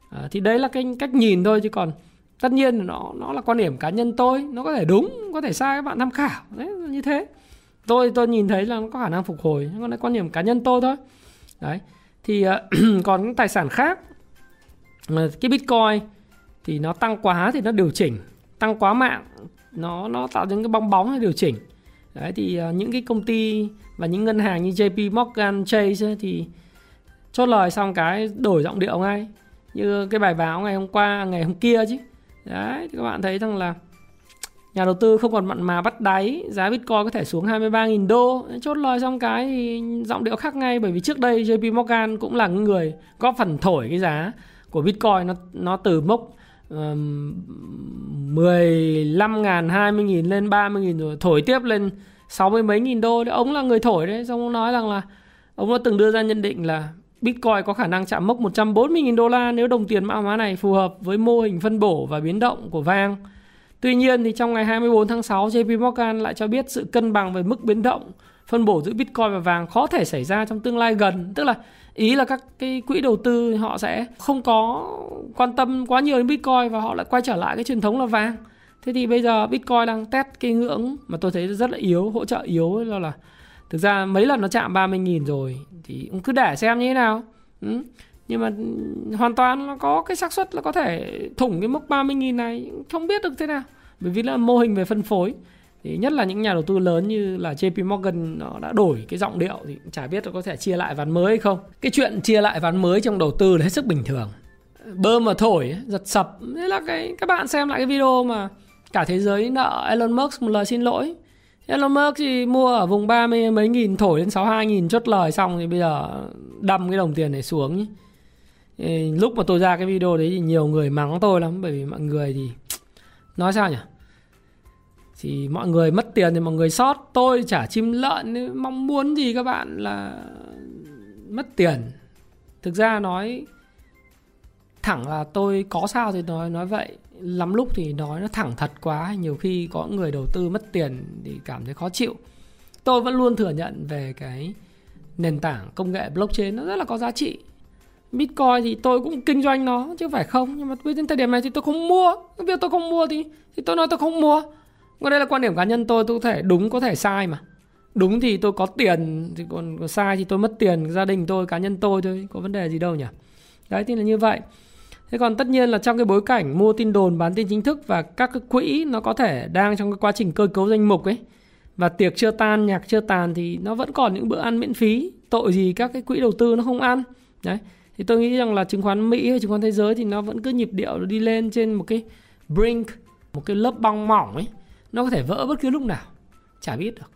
À, thì đấy là cái cách nhìn thôi chứ còn tất nhiên nó nó là quan điểm cá nhân tôi nó có thể đúng có thể sai các bạn tham khảo. Đấy như thế. Tôi tôi nhìn thấy là nó có khả năng phục hồi nhưng là quan điểm cá nhân tôi thôi. Đấy thì uh, còn những tài sản khác uh, cái bitcoin thì nó tăng quá thì nó điều chỉnh tăng quá mạng nó nó tạo những cái bong bóng để điều chỉnh. Đấy thì ờ, những cái công ty và những ngân hàng như JP Morgan Chase ấy, thì chốt lời xong cái đổi giọng điệu ngay. Như cái bài báo ngày hôm qua ngày hôm kia chứ. Đấy thì các bạn thấy rằng là nhà đầu tư không còn mặn mà bắt đáy giá Bitcoin có thể xuống 23.000 đô. Chốt lời xong cái thì giọng điệu khác ngay bởi vì trước đây JP Morgan cũng là người có phần thổi cái giá của Bitcoin nó nó từ mốc um, 15 ngàn 20 nghìn lên 30 nghìn rồi thổi tiếp lên 60 mấy nghìn đô ông là người thổi đấy xong ông nói rằng là ông đã từng đưa ra nhận định là Bitcoin có khả năng chạm mốc 140.000 đô la nếu đồng tiền mã hóa này phù hợp với mô hình phân bổ và biến động của vàng. Tuy nhiên thì trong ngày 24 tháng 6, JP Morgan lại cho biết sự cân bằng về mức biến động phân bổ giữa Bitcoin và vàng khó thể xảy ra trong tương lai gần. Tức là ý là các cái quỹ đầu tư họ sẽ không có quan tâm quá nhiều đến Bitcoin và họ lại quay trở lại cái truyền thống là vàng. Thế thì bây giờ Bitcoin đang test cái ngưỡng mà tôi thấy rất là yếu, hỗ trợ yếu là là thực ra mấy lần nó chạm 30.000 rồi thì cũng cứ để xem như thế nào. Ừ nhưng mà hoàn toàn nó có cái xác suất là có thể thủng cái mốc 30.000 này không biết được thế nào bởi vì là mô hình về phân phối thì nhất là những nhà đầu tư lớn như là JP Morgan, nó đã đổi cái giọng điệu thì chả biết nó có thể chia lại ván mới hay không. Cái chuyện chia lại ván mới trong đầu tư là hết sức bình thường. Bơm mà thổi, giật sập, thế là cái, các bạn xem lại cái video mà cả thế giới nợ Elon Musk một lời xin lỗi. Elon Musk thì mua ở vùng 30 mấy nghìn, thổi lên 62 nghìn, chốt lời xong thì bây giờ đâm cái đồng tiền này xuống lúc mà tôi ra cái video đấy thì nhiều người mắng tôi lắm, bởi vì mọi người thì, nói sao nhỉ? Thì mọi người mất tiền thì mọi người sót tôi trả chim lợn mong muốn gì các bạn là mất tiền. Thực ra nói thẳng là tôi có sao thì nói nói vậy. Lắm lúc thì nói nó thẳng thật quá. Nhiều khi có người đầu tư mất tiền thì cảm thấy khó chịu. Tôi vẫn luôn thừa nhận về cái nền tảng công nghệ blockchain nó rất là có giá trị. Bitcoin thì tôi cũng kinh doanh nó chứ phải không? Nhưng mà đến thời điểm này thì tôi không mua. Việc tôi không mua thì thì tôi nói tôi không mua còn đây là quan điểm cá nhân tôi tôi có thể đúng có thể sai mà. Đúng thì tôi có tiền thì còn, còn sai thì tôi mất tiền. Gia đình tôi cá nhân tôi thôi có vấn đề gì đâu nhỉ? Đấy thì là như vậy. Thế còn tất nhiên là trong cái bối cảnh mua tin đồn bán tin chính thức và các cái quỹ nó có thể đang trong cái quá trình cơ cấu danh mục ấy và tiệc chưa tan nhạc chưa tàn thì nó vẫn còn những bữa ăn miễn phí tội gì các cái quỹ đầu tư nó không ăn. Đấy thì tôi nghĩ rằng là chứng khoán Mỹ hay chứng khoán thế giới thì nó vẫn cứ nhịp điệu đi lên trên một cái brink một cái lớp băng mỏng ấy nó có thể vỡ bất cứ lúc nào chả biết được.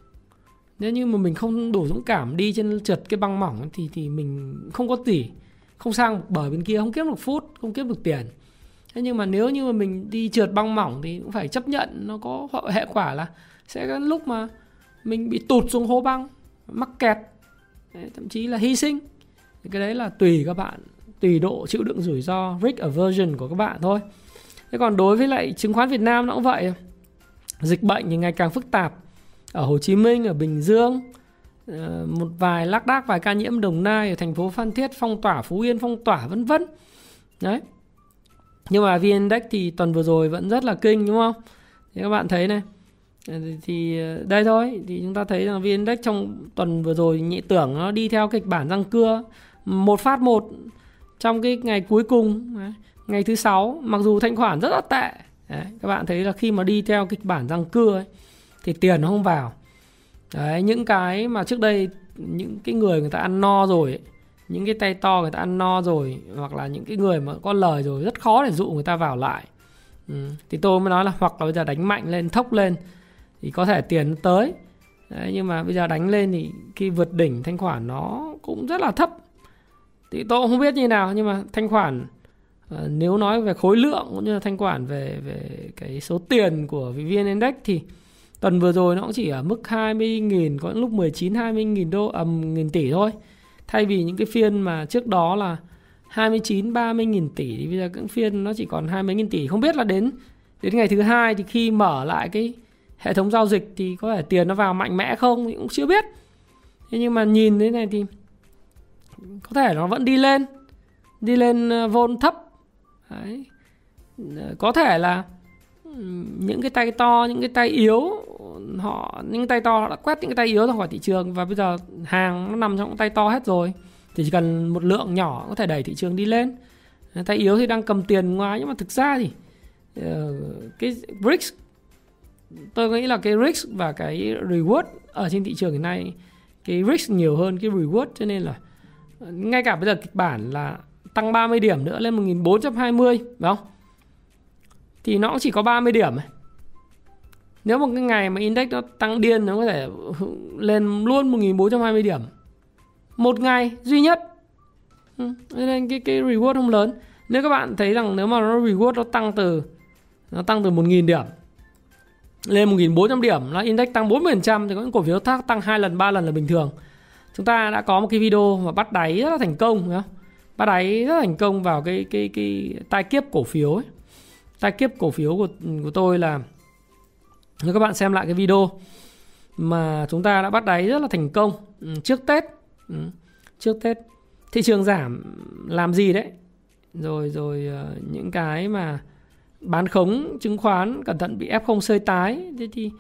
Nếu như mà mình không đủ dũng cảm đi trên trượt cái băng mỏng thì thì mình không có gì không sang bờ bên kia không kiếm được phút không kiếm được tiền. Thế nhưng mà nếu như mà mình đi trượt băng mỏng thì cũng phải chấp nhận nó có hệ quả là sẽ có lúc mà mình bị tụt xuống hố băng mắc kẹt đấy, thậm chí là hy sinh. Cái đấy là tùy các bạn tùy độ chịu đựng rủi ro risk aversion của các bạn thôi. Thế còn đối với lại chứng khoán Việt Nam nó cũng vậy dịch bệnh thì ngày càng phức tạp. Ở Hồ Chí Minh, ở Bình Dương ờ, một vài lác đác vài ca nhiễm Đồng Nai, ở thành phố Phan Thiết, phong tỏa, Phú Yên, phong tỏa, vân vân. Đấy. Nhưng mà VN Index thì tuần vừa rồi vẫn rất là kinh, đúng không? Thì các bạn thấy này. Ờ, thì ờ, đây thôi. Thì chúng ta thấy rằng VN Index trong tuần vừa rồi nhị tưởng nó đi theo kịch bản răng cưa. Một phát một trong cái ngày cuối cùng ngày thứ sáu. Mặc dù thanh khoản rất là tệ đấy, các bạn thấy là khi mà đi theo kịch bản răng cưa ấy, thì tiền nó không vào. Đấy những cái mà trước đây những cái người người ta ăn no rồi ấy, những cái tay to người ta ăn no rồi hoặc là những cái người mà có lời rồi rất khó để dụ người ta vào lại. Ừ. thì tôi mới nói là hoặc là bây giờ đánh mạnh lên thốc lên thì có thể tiền tới. Đấy, nhưng mà bây giờ đánh lên thì khi vượt đỉnh thanh khoản nó cũng rất là thấp. Thì tôi cũng không biết như nào nhưng mà thanh khoản uh, nếu nói về khối lượng cũng như là thanh khoản về về cái số tiền của VN Index thì tuần vừa rồi nó cũng chỉ ở mức 20.000 có những lúc 19 20.000 đô ầm à, nghìn tỷ thôi. Thay vì những cái phiên mà trước đó là 29 30.000 tỷ thì bây giờ những phiên nó chỉ còn hai mấy nghìn tỷ. Không biết là đến đến ngày thứ hai thì khi mở lại cái hệ thống giao dịch thì có thể tiền nó vào mạnh mẽ không thì cũng chưa biết. Thế nhưng mà nhìn thế này thì có thể nó vẫn đi lên đi lên ờ, vôn thấp. Đấy. Ờ, có thể là những cái tay to, những cái tay yếu, họ, những tay to, họ đã quét những cái tay yếu ra khỏi thị trường và bây giờ hàng nó nằm trong tay to hết rồi thì chỉ cần một lượng nhỏ có thể đẩy thị trường đi lên ờ, tay yếu thì đang cầm tiền ngoài nhưng mà thực ra thì ờ, cái risk, tôi nghĩ là cái risk và cái reward ở trên thị trường hiện nay, cái risk nhiều hơn cái reward cho nên là ngay cả bây giờ kịch bản là tăng 30 điểm nữa lên 1420 phải không? Thì nó cũng chỉ có 30 điểm Nếu một cái ngày mà index nó tăng điên nó có thể lên luôn 1420 điểm. Một ngày duy nhất. Ừ, nên cái cái reward không lớn. Nếu các bạn thấy rằng nếu mà nó reward nó tăng từ nó tăng từ 1000 điểm lên 1400 điểm là index tăng 40% thì có những cổ phiếu thác tăng hai lần ba lần là bình thường chúng ta đã có một cái video mà bắt đáy rất là thành công đúng không? Bắt đáy rất thành công vào cái cái cái tai kiếp cổ phiếu ấy. tai kiếp cổ phiếu của của tôi là, nếu các bạn xem lại cái video mà chúng ta đã bắt đáy rất là thành công ừ, trước Tết ừ, trước Tết, thị trường giảm làm gì đấy. Rồi rồi ờ, những cái mà bán khống, chứng khoán cẩn thận bị F0 sơi tái. Thế thì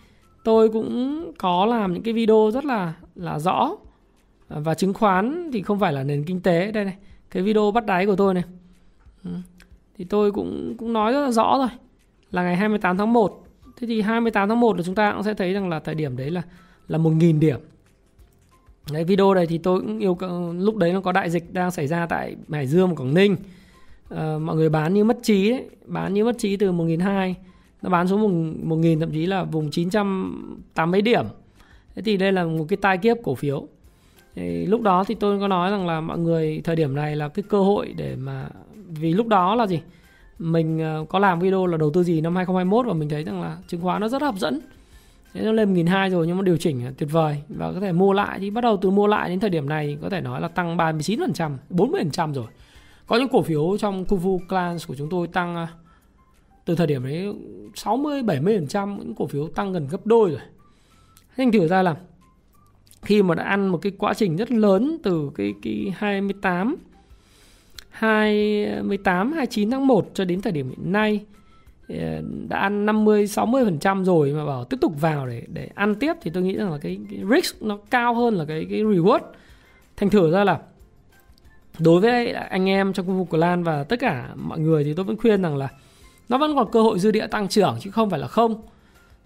tôi cũng có làm những cái video rất là là rõ. Và chứng khoán thì không phải là nền kinh tế. Đây này cái video bắt đáy của tôi này. Ừ. Thì tôi cũng cũng nói rất là rõ rồi là ngày 28 tháng 1 thế thì 28 tháng 1 là chúng ta cũng sẽ thấy rằng là thời điểm đấy là là 1.000 điểm. Đấy, video này thì tôi cũng yêu cầu lúc đấy nó có đại dịch đang xảy ra tại Hải Dương và Quảng Ninh. À, mọi người bán như mất trí đấy. Bán như mất trí từ 1.200 nó bán xuống 1.000 thậm chí là vùng 980 điểm. Thế thì đây là một cái tai kiếp cổ phiếu thì lúc đó thì tôi có nói rằng là mọi người thời điểm này là cái cơ hội để mà vì lúc đó là gì mình ờ, có làm video là đầu tư gì năm 2021 và mình thấy rằng là chứng khoán nó rất hấp dẫn Thế nó lên 1.200 rồi nhưng mà điều chỉnh tuyệt vời và có thể mua lại thì bắt đầu từ mua lại đến thời điểm này có thể nói là tăng 39%, 40% rồi. Có những cổ phiếu trong Kuvu Clans của chúng tôi tăng ờ, từ thời điểm đấy 60 70% những cổ phiếu tăng gần gấp đôi rồi. Thành thử ra là khi mà đã ăn một cái quá trình rất lớn từ cái cái 28 28 29 tháng 1 cho đến thời điểm hiện nay ờ, đã ăn 50 60% rồi mà bảo tiếp tục vào để để ăn tiếp thì tôi nghĩ rằng là cái, cái risk nó cao hơn là cái cái reward. Thành thử ra là đối với anh em trong khu vực của Lan và tất cả mọi người thì tôi vẫn khuyên rằng là nó vẫn còn cơ hội dư địa tăng trưởng chứ không phải là không.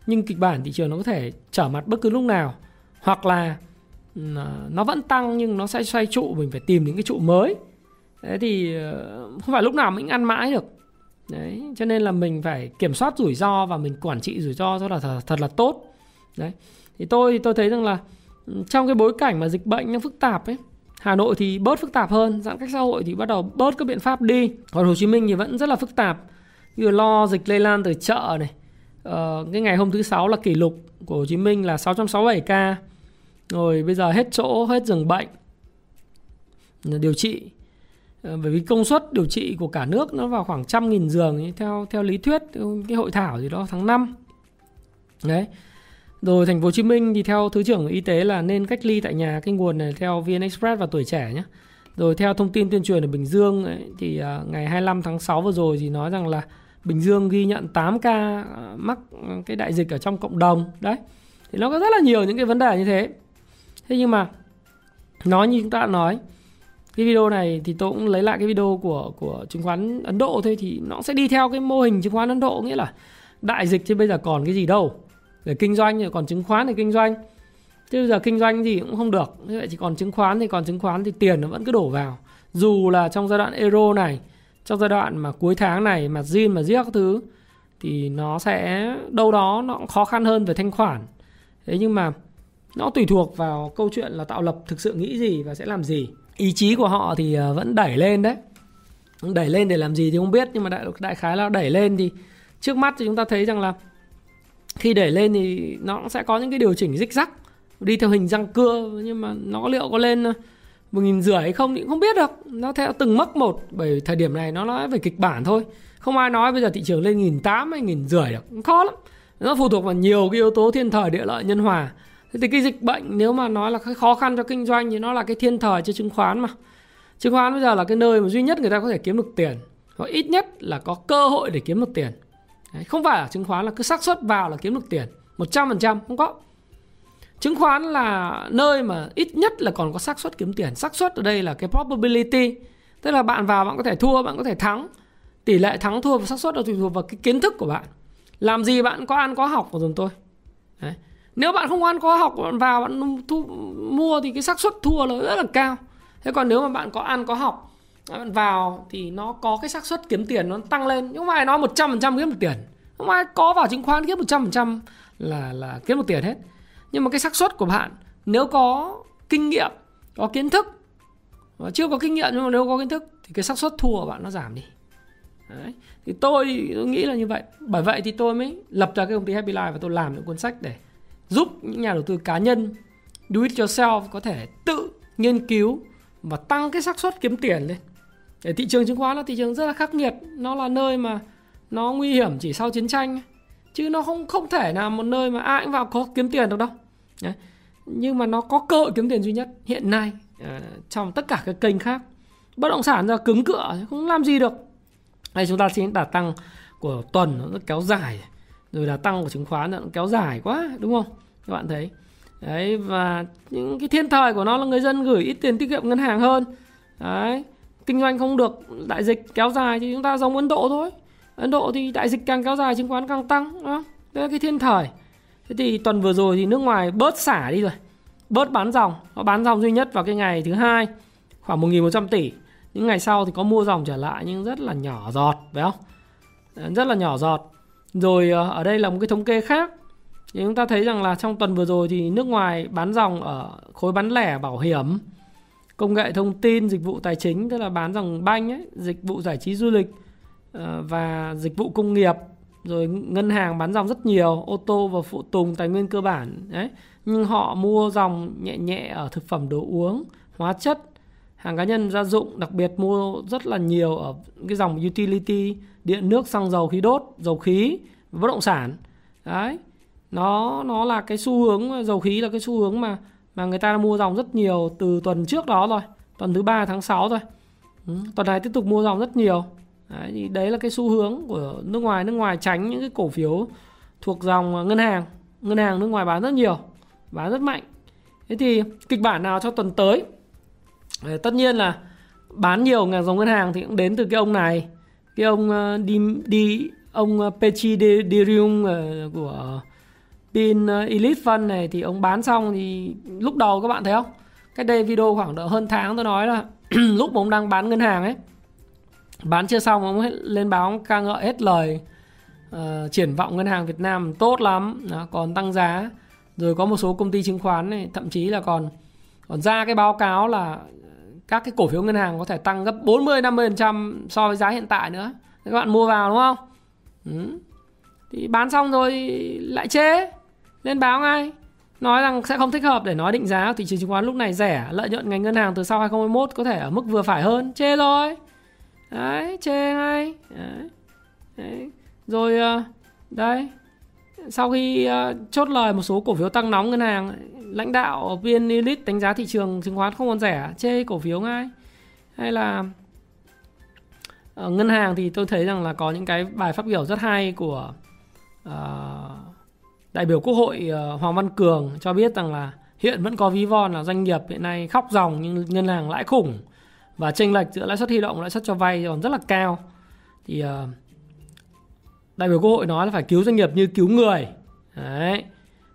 Nhưng kịch bản thị trường nó có thể trở mặt bất cứ lúc nào hoặc là À, nó vẫn tăng nhưng nó sẽ xoay trụ mình phải tìm những cái trụ mới. Thế thì ờ, không phải lúc nào mình ăn mãi được. Đấy cho nên là mình phải kiểm soát rủi ro và mình quản trị rủi ro rất là thật, thật là tốt. Đấy thì tôi thì tôi thấy rằng là trong cái bối cảnh mà dịch bệnh nó phức tạp ấy Hà Nội thì bớt phức tạp hơn giãn cách xã hội thì bắt đầu bớt các biện pháp đi. Còn Hồ Chí Minh thì vẫn rất là phức tạp như lo dịch lây lan từ chợ này. Ờ, cái ngày hôm thứ sáu là kỷ lục của Hồ Chí Minh là 667 ca rồi bây giờ hết chỗ hết giường bệnh. Điều trị. Ờ, bởi vì công suất điều trị của cả nước nó vào khoảng trăm nghìn giường theo theo lý thuyết cái hội thảo gì đó tháng 5 đấy. Rồi thành phố Hồ Chí Minh thì theo thứ trưởng y tế là nên cách ly tại nhà cái nguồn này theo VN Express và tuổi trẻ nhé rồi theo thông tin tuyên truyền ở Bình Dương ấy, thì à, ngày 25 tháng 6 vừa rồi thì nói rằng là Bình Dương ghi nhận 8 ca à, mắc à, cái đại dịch ở trong cộng đồng. Đấy. Thì nó có rất là nhiều những cái vấn đề như thế thế nhưng mà nói như chúng ta đã nói, cái video này thì tôi cũng lấy lại cái video của của chứng khoán Ấn Độ thôi, thì nó sẽ đi theo cái mô hình chứng khoán Ấn Độ, nghĩa là đại dịch chứ bây giờ còn cái gì đâu. Để kinh doanh thì còn chứng khoán thì kinh doanh. Chứ bây giờ kinh doanh gì cũng không được như vậy chỉ còn chứng khoán thì còn chứng khoán thì tiền nó vẫn cứ đổ vào. Dù là trong giai đoạn euro này, trong giai đoạn mà cuối tháng này, mà zin mà giết các thứ, thì nó sẽ, đâu đó nó cũng khó khăn hơn về thanh khoản. Thế nhưng mà nó tùy thuộc vào câu chuyện là tạo lập thực sự nghĩ gì và sẽ làm gì. Ý chí của họ thì ờ, vẫn đẩy lên đấy. Đẩy lên để làm gì thì không biết, nhưng mà đại đại khái là đẩy lên thì trước mắt thì chúng ta thấy rằng là khi đẩy lên thì nó sẽ có những cái điều chỉnh rích rắc, đi theo hình răng cưa, nhưng mà nó liệu có lên ờ, một nghìn rưỡi hay không thì cũng không biết được. Nó theo từng mức một, bởi thời điểm này nó nói về kịch bản thôi. Không ai nói bây giờ thị trường lên nghìn tám hay nghìn rưỡi được khó lắm. Nó phụ thuộc vào nhiều cái yếu tố thiên thời, địa lợi, nhân hòa thế thì cái dịch bệnh nếu mà nói là cái khó khăn cho kinh doanh thì nó là cái thiên thời cho chứng khoán mà. Chứng khoán bây giờ là cái nơi mà duy nhất người ta có thể kiếm được tiền hoặc ít nhất là có cơ hội để kiếm được tiền. Đấy, không phải là chứng khoán là cứ xác suất vào là kiếm được tiền 100% không có. Chứng khoán là nơi mà ít nhất là còn có xác suất kiếm tiền. Xác suất ở đây là cái probability tức là bạn vào bạn có thể thua bạn có thể thắng. Tỷ lệ thắng thua và xác suất là tùy thuộc vào cái kiến thức của bạn. Làm gì bạn có ăn có học của dùm tôi. Đấy nếu bạn không ăn có học bạn vào bạn thu, mua thì cái xác suất thua nó rất là cao. Thế còn nếu mà bạn có ăn có học bạn vào thì nó có cái xác suất kiếm tiền nó tăng lên. Nhưng mà ai nói 100% kiếm được tiền. Không ai có vào chứng khoán kiếm 100% là là kiếm được tiền hết. Nhưng mà cái xác suất của bạn nếu có kinh nghiệm có kiến thức và chưa có kinh nghiệm nhưng mà nếu có kiến thức thì cái xác suất thua của bạn nó giảm đi. Đấy. thì tôi, tôi nghĩ là như vậy. Bởi vậy thì tôi mới lập ra cái công ty Happy Life và tôi làm những cuốn sách để giúp những nhà đầu tư cá nhân do it yourself có thể tự nghiên cứu và tăng cái xác suất kiếm tiền lên. Để thị trường chứng khoán là thị trường rất là khắc nghiệt. Nó là nơi mà nó nguy hiểm chỉ sau chiến tranh chứ nó không không thể là một nơi mà ai cũng vào có kiếm tiền được đâu. Đấy. nhưng mà nó có cơ hội kiếm tiền duy nhất hiện nay uh, trong tất cả các kênh khác. Bất động sản ra cứng cửa không làm gì được. Đây chúng ta xin đà tăng của tuần nó kéo dài rồi là tăng của chứng khoán nó kéo dài quá, đúng không? Các bạn thấy. Đấy, và những cái thiên thời của nó là người dân gửi ít tiền tiết kiệm ngân hàng hơn. Đấy, kinh doanh không được, đại dịch kéo dài thì chúng ta giống ấn độ thôi. Ấn độ thì đại dịch càng kéo dài, chứng khoán càng tăng, đúng không? đây là cái thiên thời. Thế thì tuần vừa rồi thì nước ngoài bớt xả đi rồi, bớt bán dòng. Nó bán dòng duy nhất vào cái ngày thứ hai, khoảng 1.100 tỷ. Những ngày sau thì có mua dòng trở lại nhưng rất là nhỏ giọt, phải không? Rất là nhỏ giọt rồi ờ, ở đây là một cái thống kê khác. Thì chúng ta thấy rằng là trong tuần vừa rồi thì nước ngoài bán dòng ở khối bán lẻ bảo hiểm, công nghệ thông tin, dịch vụ tài chính, tức là bán dòng banh ấy, dịch vụ giải trí du lịch ờ, và dịch vụ công nghiệp, rồi ngân hàng bán dòng rất nhiều, ô tô và phụ tùng, tài nguyên cơ bản, đấy. Nhưng họ mua dòng nhẹ nhẹ ở thực phẩm đồ uống, hóa chất hàng cá nhân gia dụng đặc biệt mua rất là nhiều ở cái dòng utility điện nước xăng dầu khí đốt dầu khí bất động sản. Đấy nó nó là cái xu hướng dầu khí là cái xu hướng mà mà người ta mua dòng rất nhiều từ tuần trước đó rồi tuần thứ ba tháng 6 rồi ừ, tuần này tiếp tục mua dòng rất nhiều. Đấy, thì đấy là cái xu hướng của nước ngoài. Nước ngoài tránh những cái cổ phiếu thuộc dòng ngân hàng. Ngân hàng nước ngoài bán rất nhiều bán rất mạnh. Thế thì kịch bản nào cho tuần tới? Tất nhiên là bán nhiều ngàn dòng ngân hàng thì cũng đến từ cái ông này cái ông uh, đi đi ông ờ, uh, Pechi Dirium uh, ờ, của pin Elite Fund này thì ông bán xong thì lúc đầu các bạn thấy không? Cách đây video khoảng độ hơn tháng tôi nói là lúc mà ông đang bán ngân hàng ấy bán chưa xong ông lên báo ca ngợi hết lời uh, triển vọng ngân hàng Việt Nam tốt lắm đó, còn tăng giá rồi có một số công ty chứng khoán này thậm chí là còn còn ra cái báo cáo là các cái cổ phiếu ngân hàng có thể tăng gấp 40 50% so với giá hiện tại nữa. Các bạn mua vào, đúng không? Ừ. Thì bán xong rồi lại chê lên báo ngay nói rằng sẽ không thích hợp để nói định giá thị trường chứng khoán lúc này rẻ, lợi nhuận ngành ngân hàng từ sau 2021 có thể ở mức vừa phải hơn chê rồi đấy, chê ngay đấy. đấy. rồi ờ, đây sau khi uh, chốt lời một số cổ phiếu tăng nóng ngân hàng lãnh đạo viên elite đánh giá thị trường chứng khoán không còn rẻ chê cổ phiếu ngay. Hay là ở ngân hàng thì tôi thấy rằng là có những cái bài phát biểu rất hay của uh, đại biểu quốc hội uh, Hoàng Văn Cường cho biết rằng là hiện vẫn có ví von là doanh nghiệp hiện nay khóc dòng nhưng ngân hàng lãi khủng và chênh lệch giữa lãi suất huy động lãi suất cho vay còn rất là cao. Thì uh, đại biểu quốc hội nói là phải cứu doanh nghiệp như cứu người. Đấy.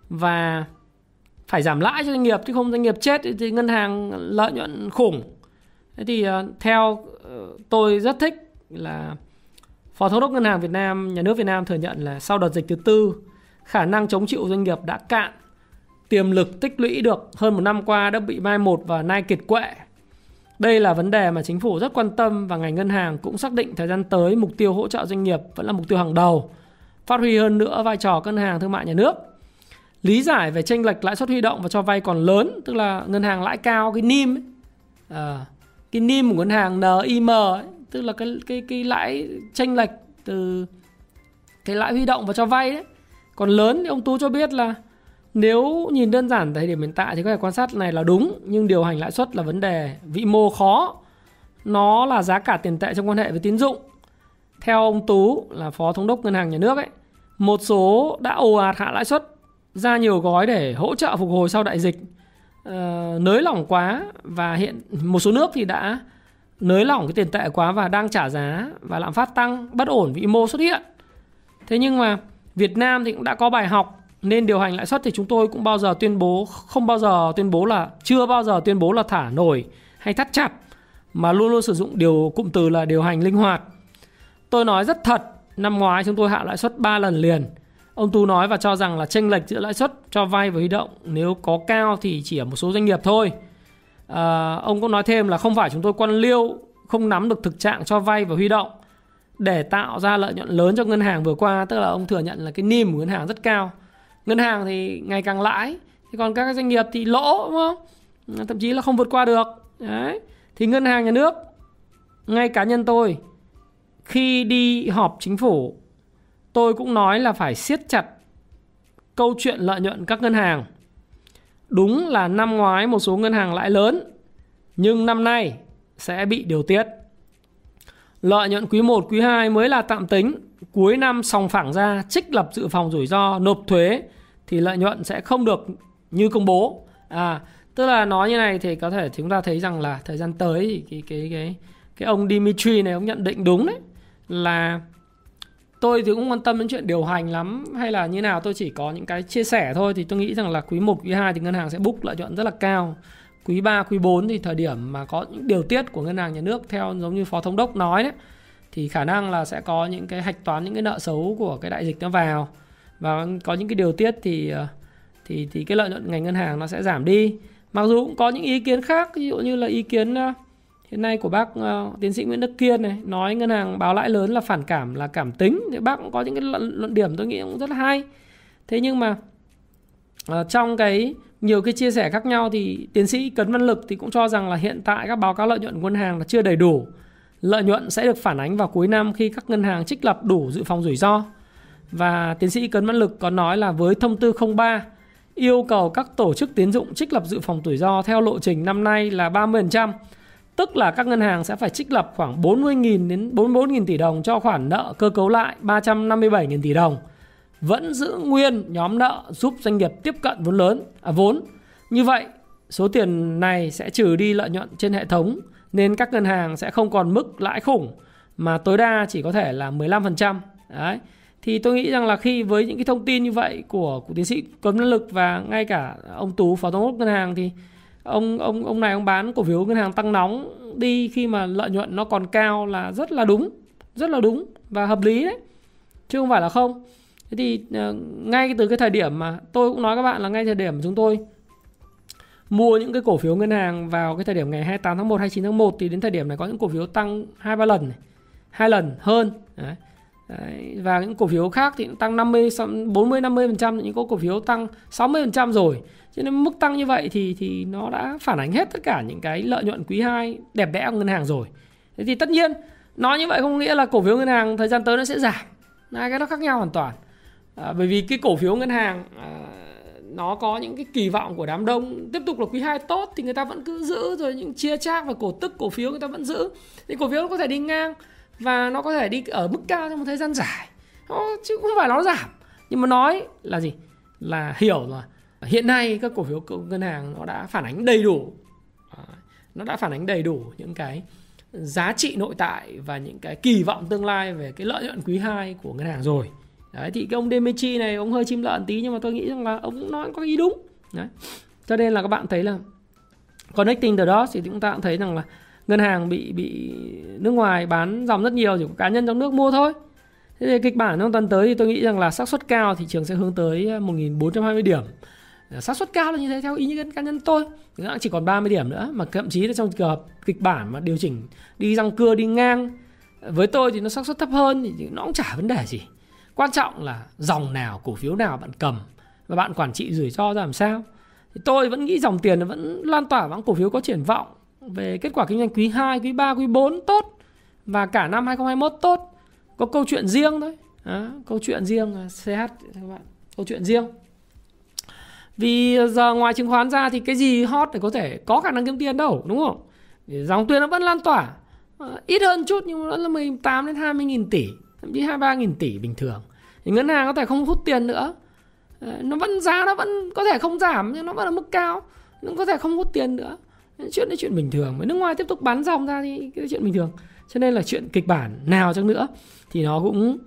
Và phải giảm lãi cho doanh nghiệp, chứ không doanh nghiệp chết thì ngân hàng lợi nhuận khủng. Thế thì ờ, theo ờ, tôi rất thích là phó thống đốc ngân hàng Việt Nam, nhà nước Việt Nam thừa nhận là sau đợt dịch thứ tư, khả năng chống chịu doanh nghiệp đã cạn. Tiềm lực tích lũy được hơn một năm qua đã bị mai một và nay kiệt quệ đây là vấn đề mà chính phủ rất quan tâm và ngành ngân hàng cũng xác định thời gian tới mục tiêu hỗ trợ doanh nghiệp vẫn là mục tiêu hàng đầu, phát huy hơn nữa vai trò ngân hàng thương mại nhà nước. Lý giải về tranh lệch lãi suất huy động và cho vay còn lớn, tức là ngân hàng lãi cao cái NIM ấy. À, cái NIM của ngân hàng NIM ấy, tức là cái cái cái lãi tranh lệch từ cái lãi huy động và cho vay đấy. Còn lớn thì ông Tú cho biết là nếu nhìn đơn giản thời điểm hiện tại thì có thể quan sát này là đúng nhưng điều hành lãi suất là vấn đề vĩ mô khó. Nó là giá cả tiền tệ trong quan hệ với tín dụng. Theo ông Tú là phó thống đốc ngân hàng nhà nước ấy, một số đã ồ ạt hạ lãi suất ra nhiều gói để hỗ trợ phục hồi sau đại dịch uh, nới lỏng quá và hiện một số nước thì đã nới lỏng cái tiền tệ quá và đang trả giá và lạm phát tăng bất ổn vĩ mô xuất hiện thế nhưng mà Việt Nam thì cũng đã có bài học nên điều hành lãi suất thì chúng tôi cũng bao giờ tuyên bố không bao giờ tuyên bố là chưa bao giờ tuyên bố là thả nổi hay thắt chặt mà luôn luôn sử dụng điều cụm từ là điều hành linh hoạt. Tôi nói rất thật, năm ngoái chúng tôi hạ lãi suất 3 lần liền. Ông Tu nói và cho rằng là chênh lệch giữa lãi suất cho vay và huy động nếu có cao thì chỉ ở một số doanh nghiệp thôi. À, ông cũng nói thêm là không phải chúng tôi quan liêu không nắm được thực trạng cho vay và huy động để tạo ra lợi nhuận lớn cho ngân hàng vừa qua tức là ông thừa nhận là cái niêm của ngân hàng rất cao ngân hàng thì ngày càng lãi thì còn các doanh nghiệp thì lỗ đúng không? Thậm chí là không vượt qua được. Đấy. Thì ngân hàng nhà nước ngay cá nhân tôi khi đi họp chính phủ tôi cũng nói là phải siết chặt câu chuyện lợi nhuận các ngân hàng. Đúng là năm ngoái một số ngân hàng lãi lớn nhưng năm nay sẽ bị điều tiết. Lợi nhuận quý 1, quý 2 mới là tạm tính cuối năm sòng phẳng ra trích lập dự phòng rủi ro nộp thuế thì lợi nhuận sẽ không được như công bố. À tức là nói như này thì có thể chúng ta thấy rằng là thời gian tới thì cái cái cái cái ông Dimitri này ông nhận định đúng đấy là tôi thì cũng quan tâm đến chuyện điều hành lắm hay là như nào tôi chỉ có những cái chia sẻ thôi. Thì tôi nghĩ rằng là quý 1, quý 2 thì ngân hàng sẽ book lợi nhuận rất là cao. Quý 3, quý 4 thì thời điểm mà có những điều tiết của ngân hàng nhà nước theo giống như phó thống đốc nói đấy thì khả năng là sẽ có những cái hạch toán những cái nợ xấu của cái đại dịch nó vào và có những cái điều tiết thì ờ, thì thì cái lợi nhuận ngành ngân hàng nó sẽ giảm đi. Mặc dù cũng có những ý kiến khác ví dụ như là ý kiến ờ, hiện nay của bác uh, tiến sĩ Nguyễn Đức Kiên này nói ngân hàng báo lãi lớn là phản cảm là cảm tính. Thì bác cũng có những cái luận, luận điểm tôi nghĩ cũng rất là hay. Thế nhưng mà uh, trong cái nhiều cái chia sẻ khác nhau thì tiến sĩ Cấn Văn Lực thì cũng cho rằng là hiện tại các báo cáo lợi nhuận của ngân hàng là chưa đầy đủ. Lợi nhuận sẽ được phản ánh vào cuối năm khi các ngân hàng trích lập đủ dự phòng rủi ro và tiến sĩ Cấn Văn Lực có nói là với thông tư 03 yêu cầu các tổ chức tiến dụng trích lập dự phòng rủi ro theo lộ trình năm nay là 30%, tức là các ngân hàng sẽ phải trích lập khoảng 40.000 đến 44.000 tỷ đồng cho khoản nợ cơ cấu lại 357.000 tỷ đồng. Vẫn giữ nguyên nhóm nợ giúp doanh nghiệp tiếp cận vốn lớn à vốn. Như vậy, số tiền này sẽ trừ đi lợi nhuận trên hệ thống nên các ngân hàng sẽ không còn mức lãi khủng mà tối đa chỉ có thể là 15%. Đấy thì tôi nghĩ rằng là khi với những cái thông tin như vậy của của tiến sĩ cấm năng lực và ngay cả ông tú, phó thống đốc ngân hàng thì ông ông ông này ông bán cổ phiếu ngân hàng tăng nóng đi khi mà lợi nhuận nó còn cao là rất là đúng, rất là đúng và hợp lý đấy, chứ không phải là không. Thế thì ờ, ngay từ cái thời điểm mà tôi cũng nói các bạn là ngay thời điểm chúng tôi mua những cái cổ phiếu ngân hàng vào cái thời điểm ngày 28 tháng 1 29 tháng 1 thì đến thời điểm này có những cổ phiếu tăng hai ba lần này, hai lần hơn, đấy. Đấy, và những cổ phiếu khác thì tăng 50 40 50% những cổ phiếu tăng 60% rồi. Cho nên mức tăng như vậy thì thì nó đã phản ánh hết tất cả những cái lợi nhuận quý 2 đẹp đẽ của ngân hàng rồi. Thế thì tất nhiên nói như vậy không nghĩa là cổ phiếu ngân hàng thời gian tới nó sẽ giảm. Hai cái nó khác nhau hoàn toàn. À, bởi vì cái cổ phiếu ngân hàng à, nó có những cái kỳ vọng của đám đông tiếp tục là quý 2 tốt thì người ta vẫn cứ giữ rồi những chia chác và cổ tức cổ phiếu người ta vẫn giữ thì cổ phiếu nó có thể đi ngang và nó có thể đi ở mức cao trong một thời gian dài. Nó, chứ không phải nó giảm. Nhưng mà nói là gì? Là hiểu rồi. Hiện nay các cổ phiếu ngân hàng nó đã phản ánh đầy đủ. À, nó đã phản ánh đầy đủ những cái giá trị nội tại và những cái kỳ vọng tương lai về cái lợi nhuận quý 2 của ngân hàng rồi. Đấy, thì cái ông Demetri này ông hơi chim lợn tí nhưng mà tôi nghĩ rằng là ông cũng nói có ý đúng. Đấy. cho nên là các bạn thấy là connecting the dots thì chúng ta cũng thấy rằng là ngân hàng bị bị nước ngoài bán dòng rất nhiều, chỉ có cá nhân trong nước mua thôi. Thế thì kịch bản trong tuần tới thì tôi nghĩ rằng là xác suất cao thị trường sẽ hướng tới à, 1.420 điểm. À, xác suất cao là như thế theo ý kiến cá nhân tôi. Nó chỉ còn 30 điểm nữa, mà thậm chí là trong trường hợp kịch bản mà điều chỉnh đi răng cưa, đi ngang à, với tôi thì nó xác suất thấp hơn thì nó cũng chả vấn đề gì. Quan trọng là dòng nào, cổ phiếu nào bạn cầm và bạn quản trị rủi ro ra làm sao. Thì tôi vẫn nghĩ dòng tiền nó vẫn lan tỏa vào cổ phiếu có triển vọng về kết quả kinh doanh quý 2, quý 3, quý 4 tốt. Và cả năm 2021 tốt. Có câu chuyện riêng thôi. À, câu chuyện riêng à, CH các bạn. Câu chuyện riêng. Vì à, giờ ngoài chứng khoán ra thì cái gì hot để có thể có khả năng kiếm tiền đâu đúng không? Dòng tiền nó vẫn lan tỏa. À, ít hơn chút nhưng nó là 18 đến 20 nghìn tỷ thậm chí 23 nghìn tỷ bình thường. Thì ngân hàng có thể không hút tiền nữa. Ờ, nó vẫn giá nó vẫn có thể không giảm nhưng nó vẫn ở mức cao nó có thể không hút tiền nữa chuyện đấy chuyện bình thường. Mà nước ngoài tiếp tục bán dòng ra thì cái chuyện bình thường. Cho nên là chuyện kịch bản nào chăng nữa thì nó cũng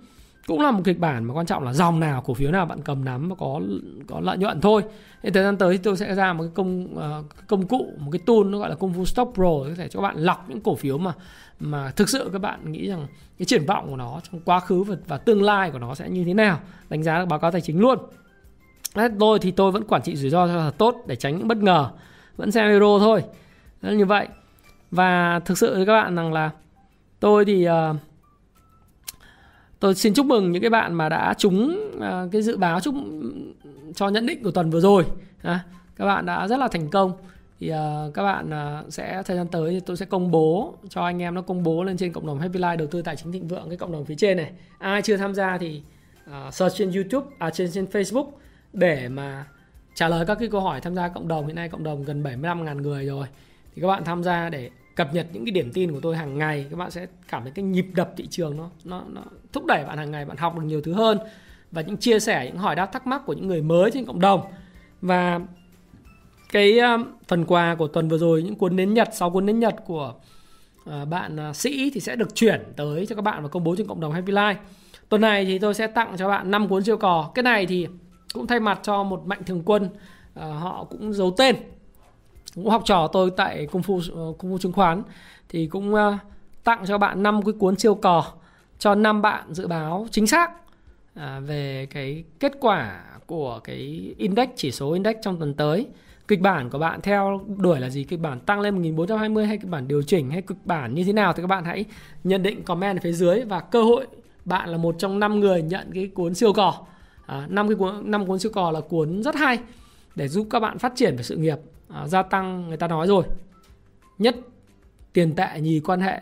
cũng là một kịch bản mà quan trọng là dòng nào cổ phiếu nào bạn cầm nắm và có có lợi nhuận thôi. Thì thời gian tới tôi sẽ ra một cái công uh, công cụ một cái tool nó gọi là công phu stop pro có thể cho các bạn lọc những cổ phiếu mà mà thực sự các bạn nghĩ rằng cái triển vọng của nó trong quá khứ và, và tương lai của nó sẽ như thế nào đánh giá được báo cáo tài chính luôn. Đấy, tôi thì tôi vẫn quản trị rủi ro cho là tốt để tránh những bất ngờ vẫn xem euro thôi. Đấy, như vậy. Và thực sự với các bạn rằng là tôi thì uh, tôi xin chúc mừng những cái bạn mà đã trúng uh, cái dự báo chúc cho nhận định của tuần vừa rồi. À, các bạn đã rất là thành công. Thì uh, các bạn uh, sẽ thời gian tới thì tôi sẽ công bố cho anh em nó công bố lên trên cộng đồng Happy Life đầu tư tài chính thịnh vượng cái cộng đồng phía trên này. Ai chưa tham gia thì uh, search trên YouTube à trên trên Facebook để mà trả lời các cái câu hỏi tham gia cộng đồng, hiện nay cộng đồng gần 75.000 người rồi. Thì các bạn tham gia để cập nhật những cái điểm tin của tôi hàng ngày, các bạn sẽ cảm thấy cái nhịp đập thị trường nó nó nó thúc đẩy bạn hàng ngày, bạn học được nhiều thứ hơn. Và những chia sẻ, những hỏi đáp thắc mắc của những người mới trên cộng đồng. Và cái um, phần quà của tuần vừa rồi, những cuốn nến nhật sau cuốn nến nhật của ờ, bạn ờ, sĩ thì sẽ được chuyển tới cho các bạn và công bố trên cộng đồng Happy Life. Tuần này thì tôi sẽ tặng cho bạn 5 cuốn siêu cò. Cái này thì cũng thay mặt cho một mạnh thường quân à, họ cũng giấu tên. Cũng học trò tôi tại công phu công ờ, phu chứng khoán. Thì cũng à, tặng cho bạn năm cái cuốn siêu cò cho năm bạn dự báo chính xác à, về cái kết quả của cái index chỉ số index trong tuần tới. Kịch bản của bạn theo đuổi là gì? Kịch bản tăng lên 1420 hay kịch bản điều chỉnh hay kịch bản như thế nào? Thì các bạn hãy nhận định comment ở phía dưới. Và cơ hội bạn là một trong 5 người nhận cái cuốn siêu cò. À, năm cái cuốn năm cuốn siêu cò là cuốn rất hay để giúp các bạn phát triển về sự nghiệp à, gia tăng người ta nói rồi. Nhất tiền tệ nhì quan hệ.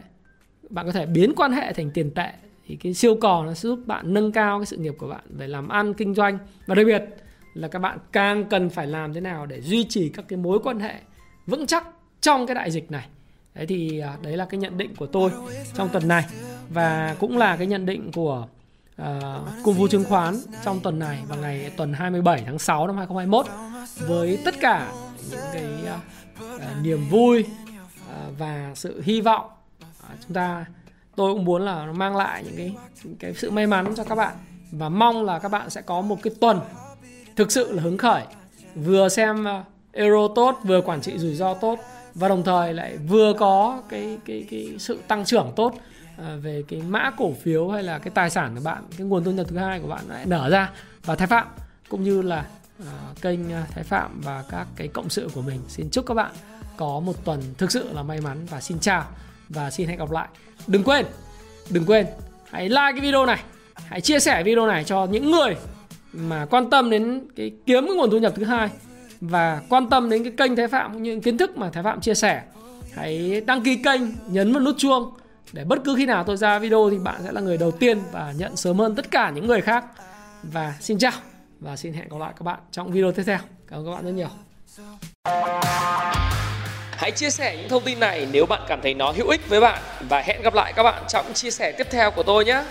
Bạn có thể biến quan hệ thành tiền tệ thì cái siêu cò nó sẽ giúp bạn nâng cao cái sự nghiệp của bạn về làm ăn kinh doanh. Và đặc biệt là các bạn càng cần phải làm thế nào để duy trì các cái mối quan hệ vững chắc trong cái đại dịch này. Đấy thì à, đấy là cái nhận định của tôi trong tuần này. Và cũng là cái nhận định của uh, cung vu chứng khoán trong tuần này vào ngày tuần 27 tháng 6 năm 2021 với tất cả những cái uh, uh, niềm vui uh, và sự hy vọng. Uh, chúng ta tôi cũng muốn là nó mang lại những cái những cái sự may mắn cho các bạn và mong là các bạn sẽ có một cái tuần thực sự là hứng khởi vừa xem uh, euro tốt vừa quản trị rủi ro tốt và đồng thời lại vừa có cái cái cái sự tăng trưởng tốt Ờ, về cái mã cổ phiếu hay là cái tài sản của bạn cái nguồn thu nhập thứ hai của bạn lại nở ra và thái phạm cũng như là uh, kênh ờ, thái phạm và các cái cộng sự của mình xin chúc các bạn có một tuần thực sự là may mắn và xin chào và xin hẹn gặp lại đừng quên đừng quên hãy like cái video này hãy chia sẻ video này cho những người mà quan tâm đến cái kiếm cái nguồn thu nhập thứ hai và quan tâm đến cái kênh Thái Phạm những kiến thức mà Thái Phạm chia sẻ. Hãy đăng ký kênh, nhấn vào nút chuông để bất cứ khi nào tôi ra video thì bạn sẽ là người đầu tiên và nhận sớm hơn tất cả những người khác. Và xin chào và xin hẹn gặp lại các bạn trong video tiếp theo. Cảm ơn các bạn rất nhiều. Hãy chia sẻ những thông tin này nếu bạn cảm thấy nó hữu ích với bạn và hẹn gặp lại các bạn trong chia sẻ tiếp theo của tôi nhé.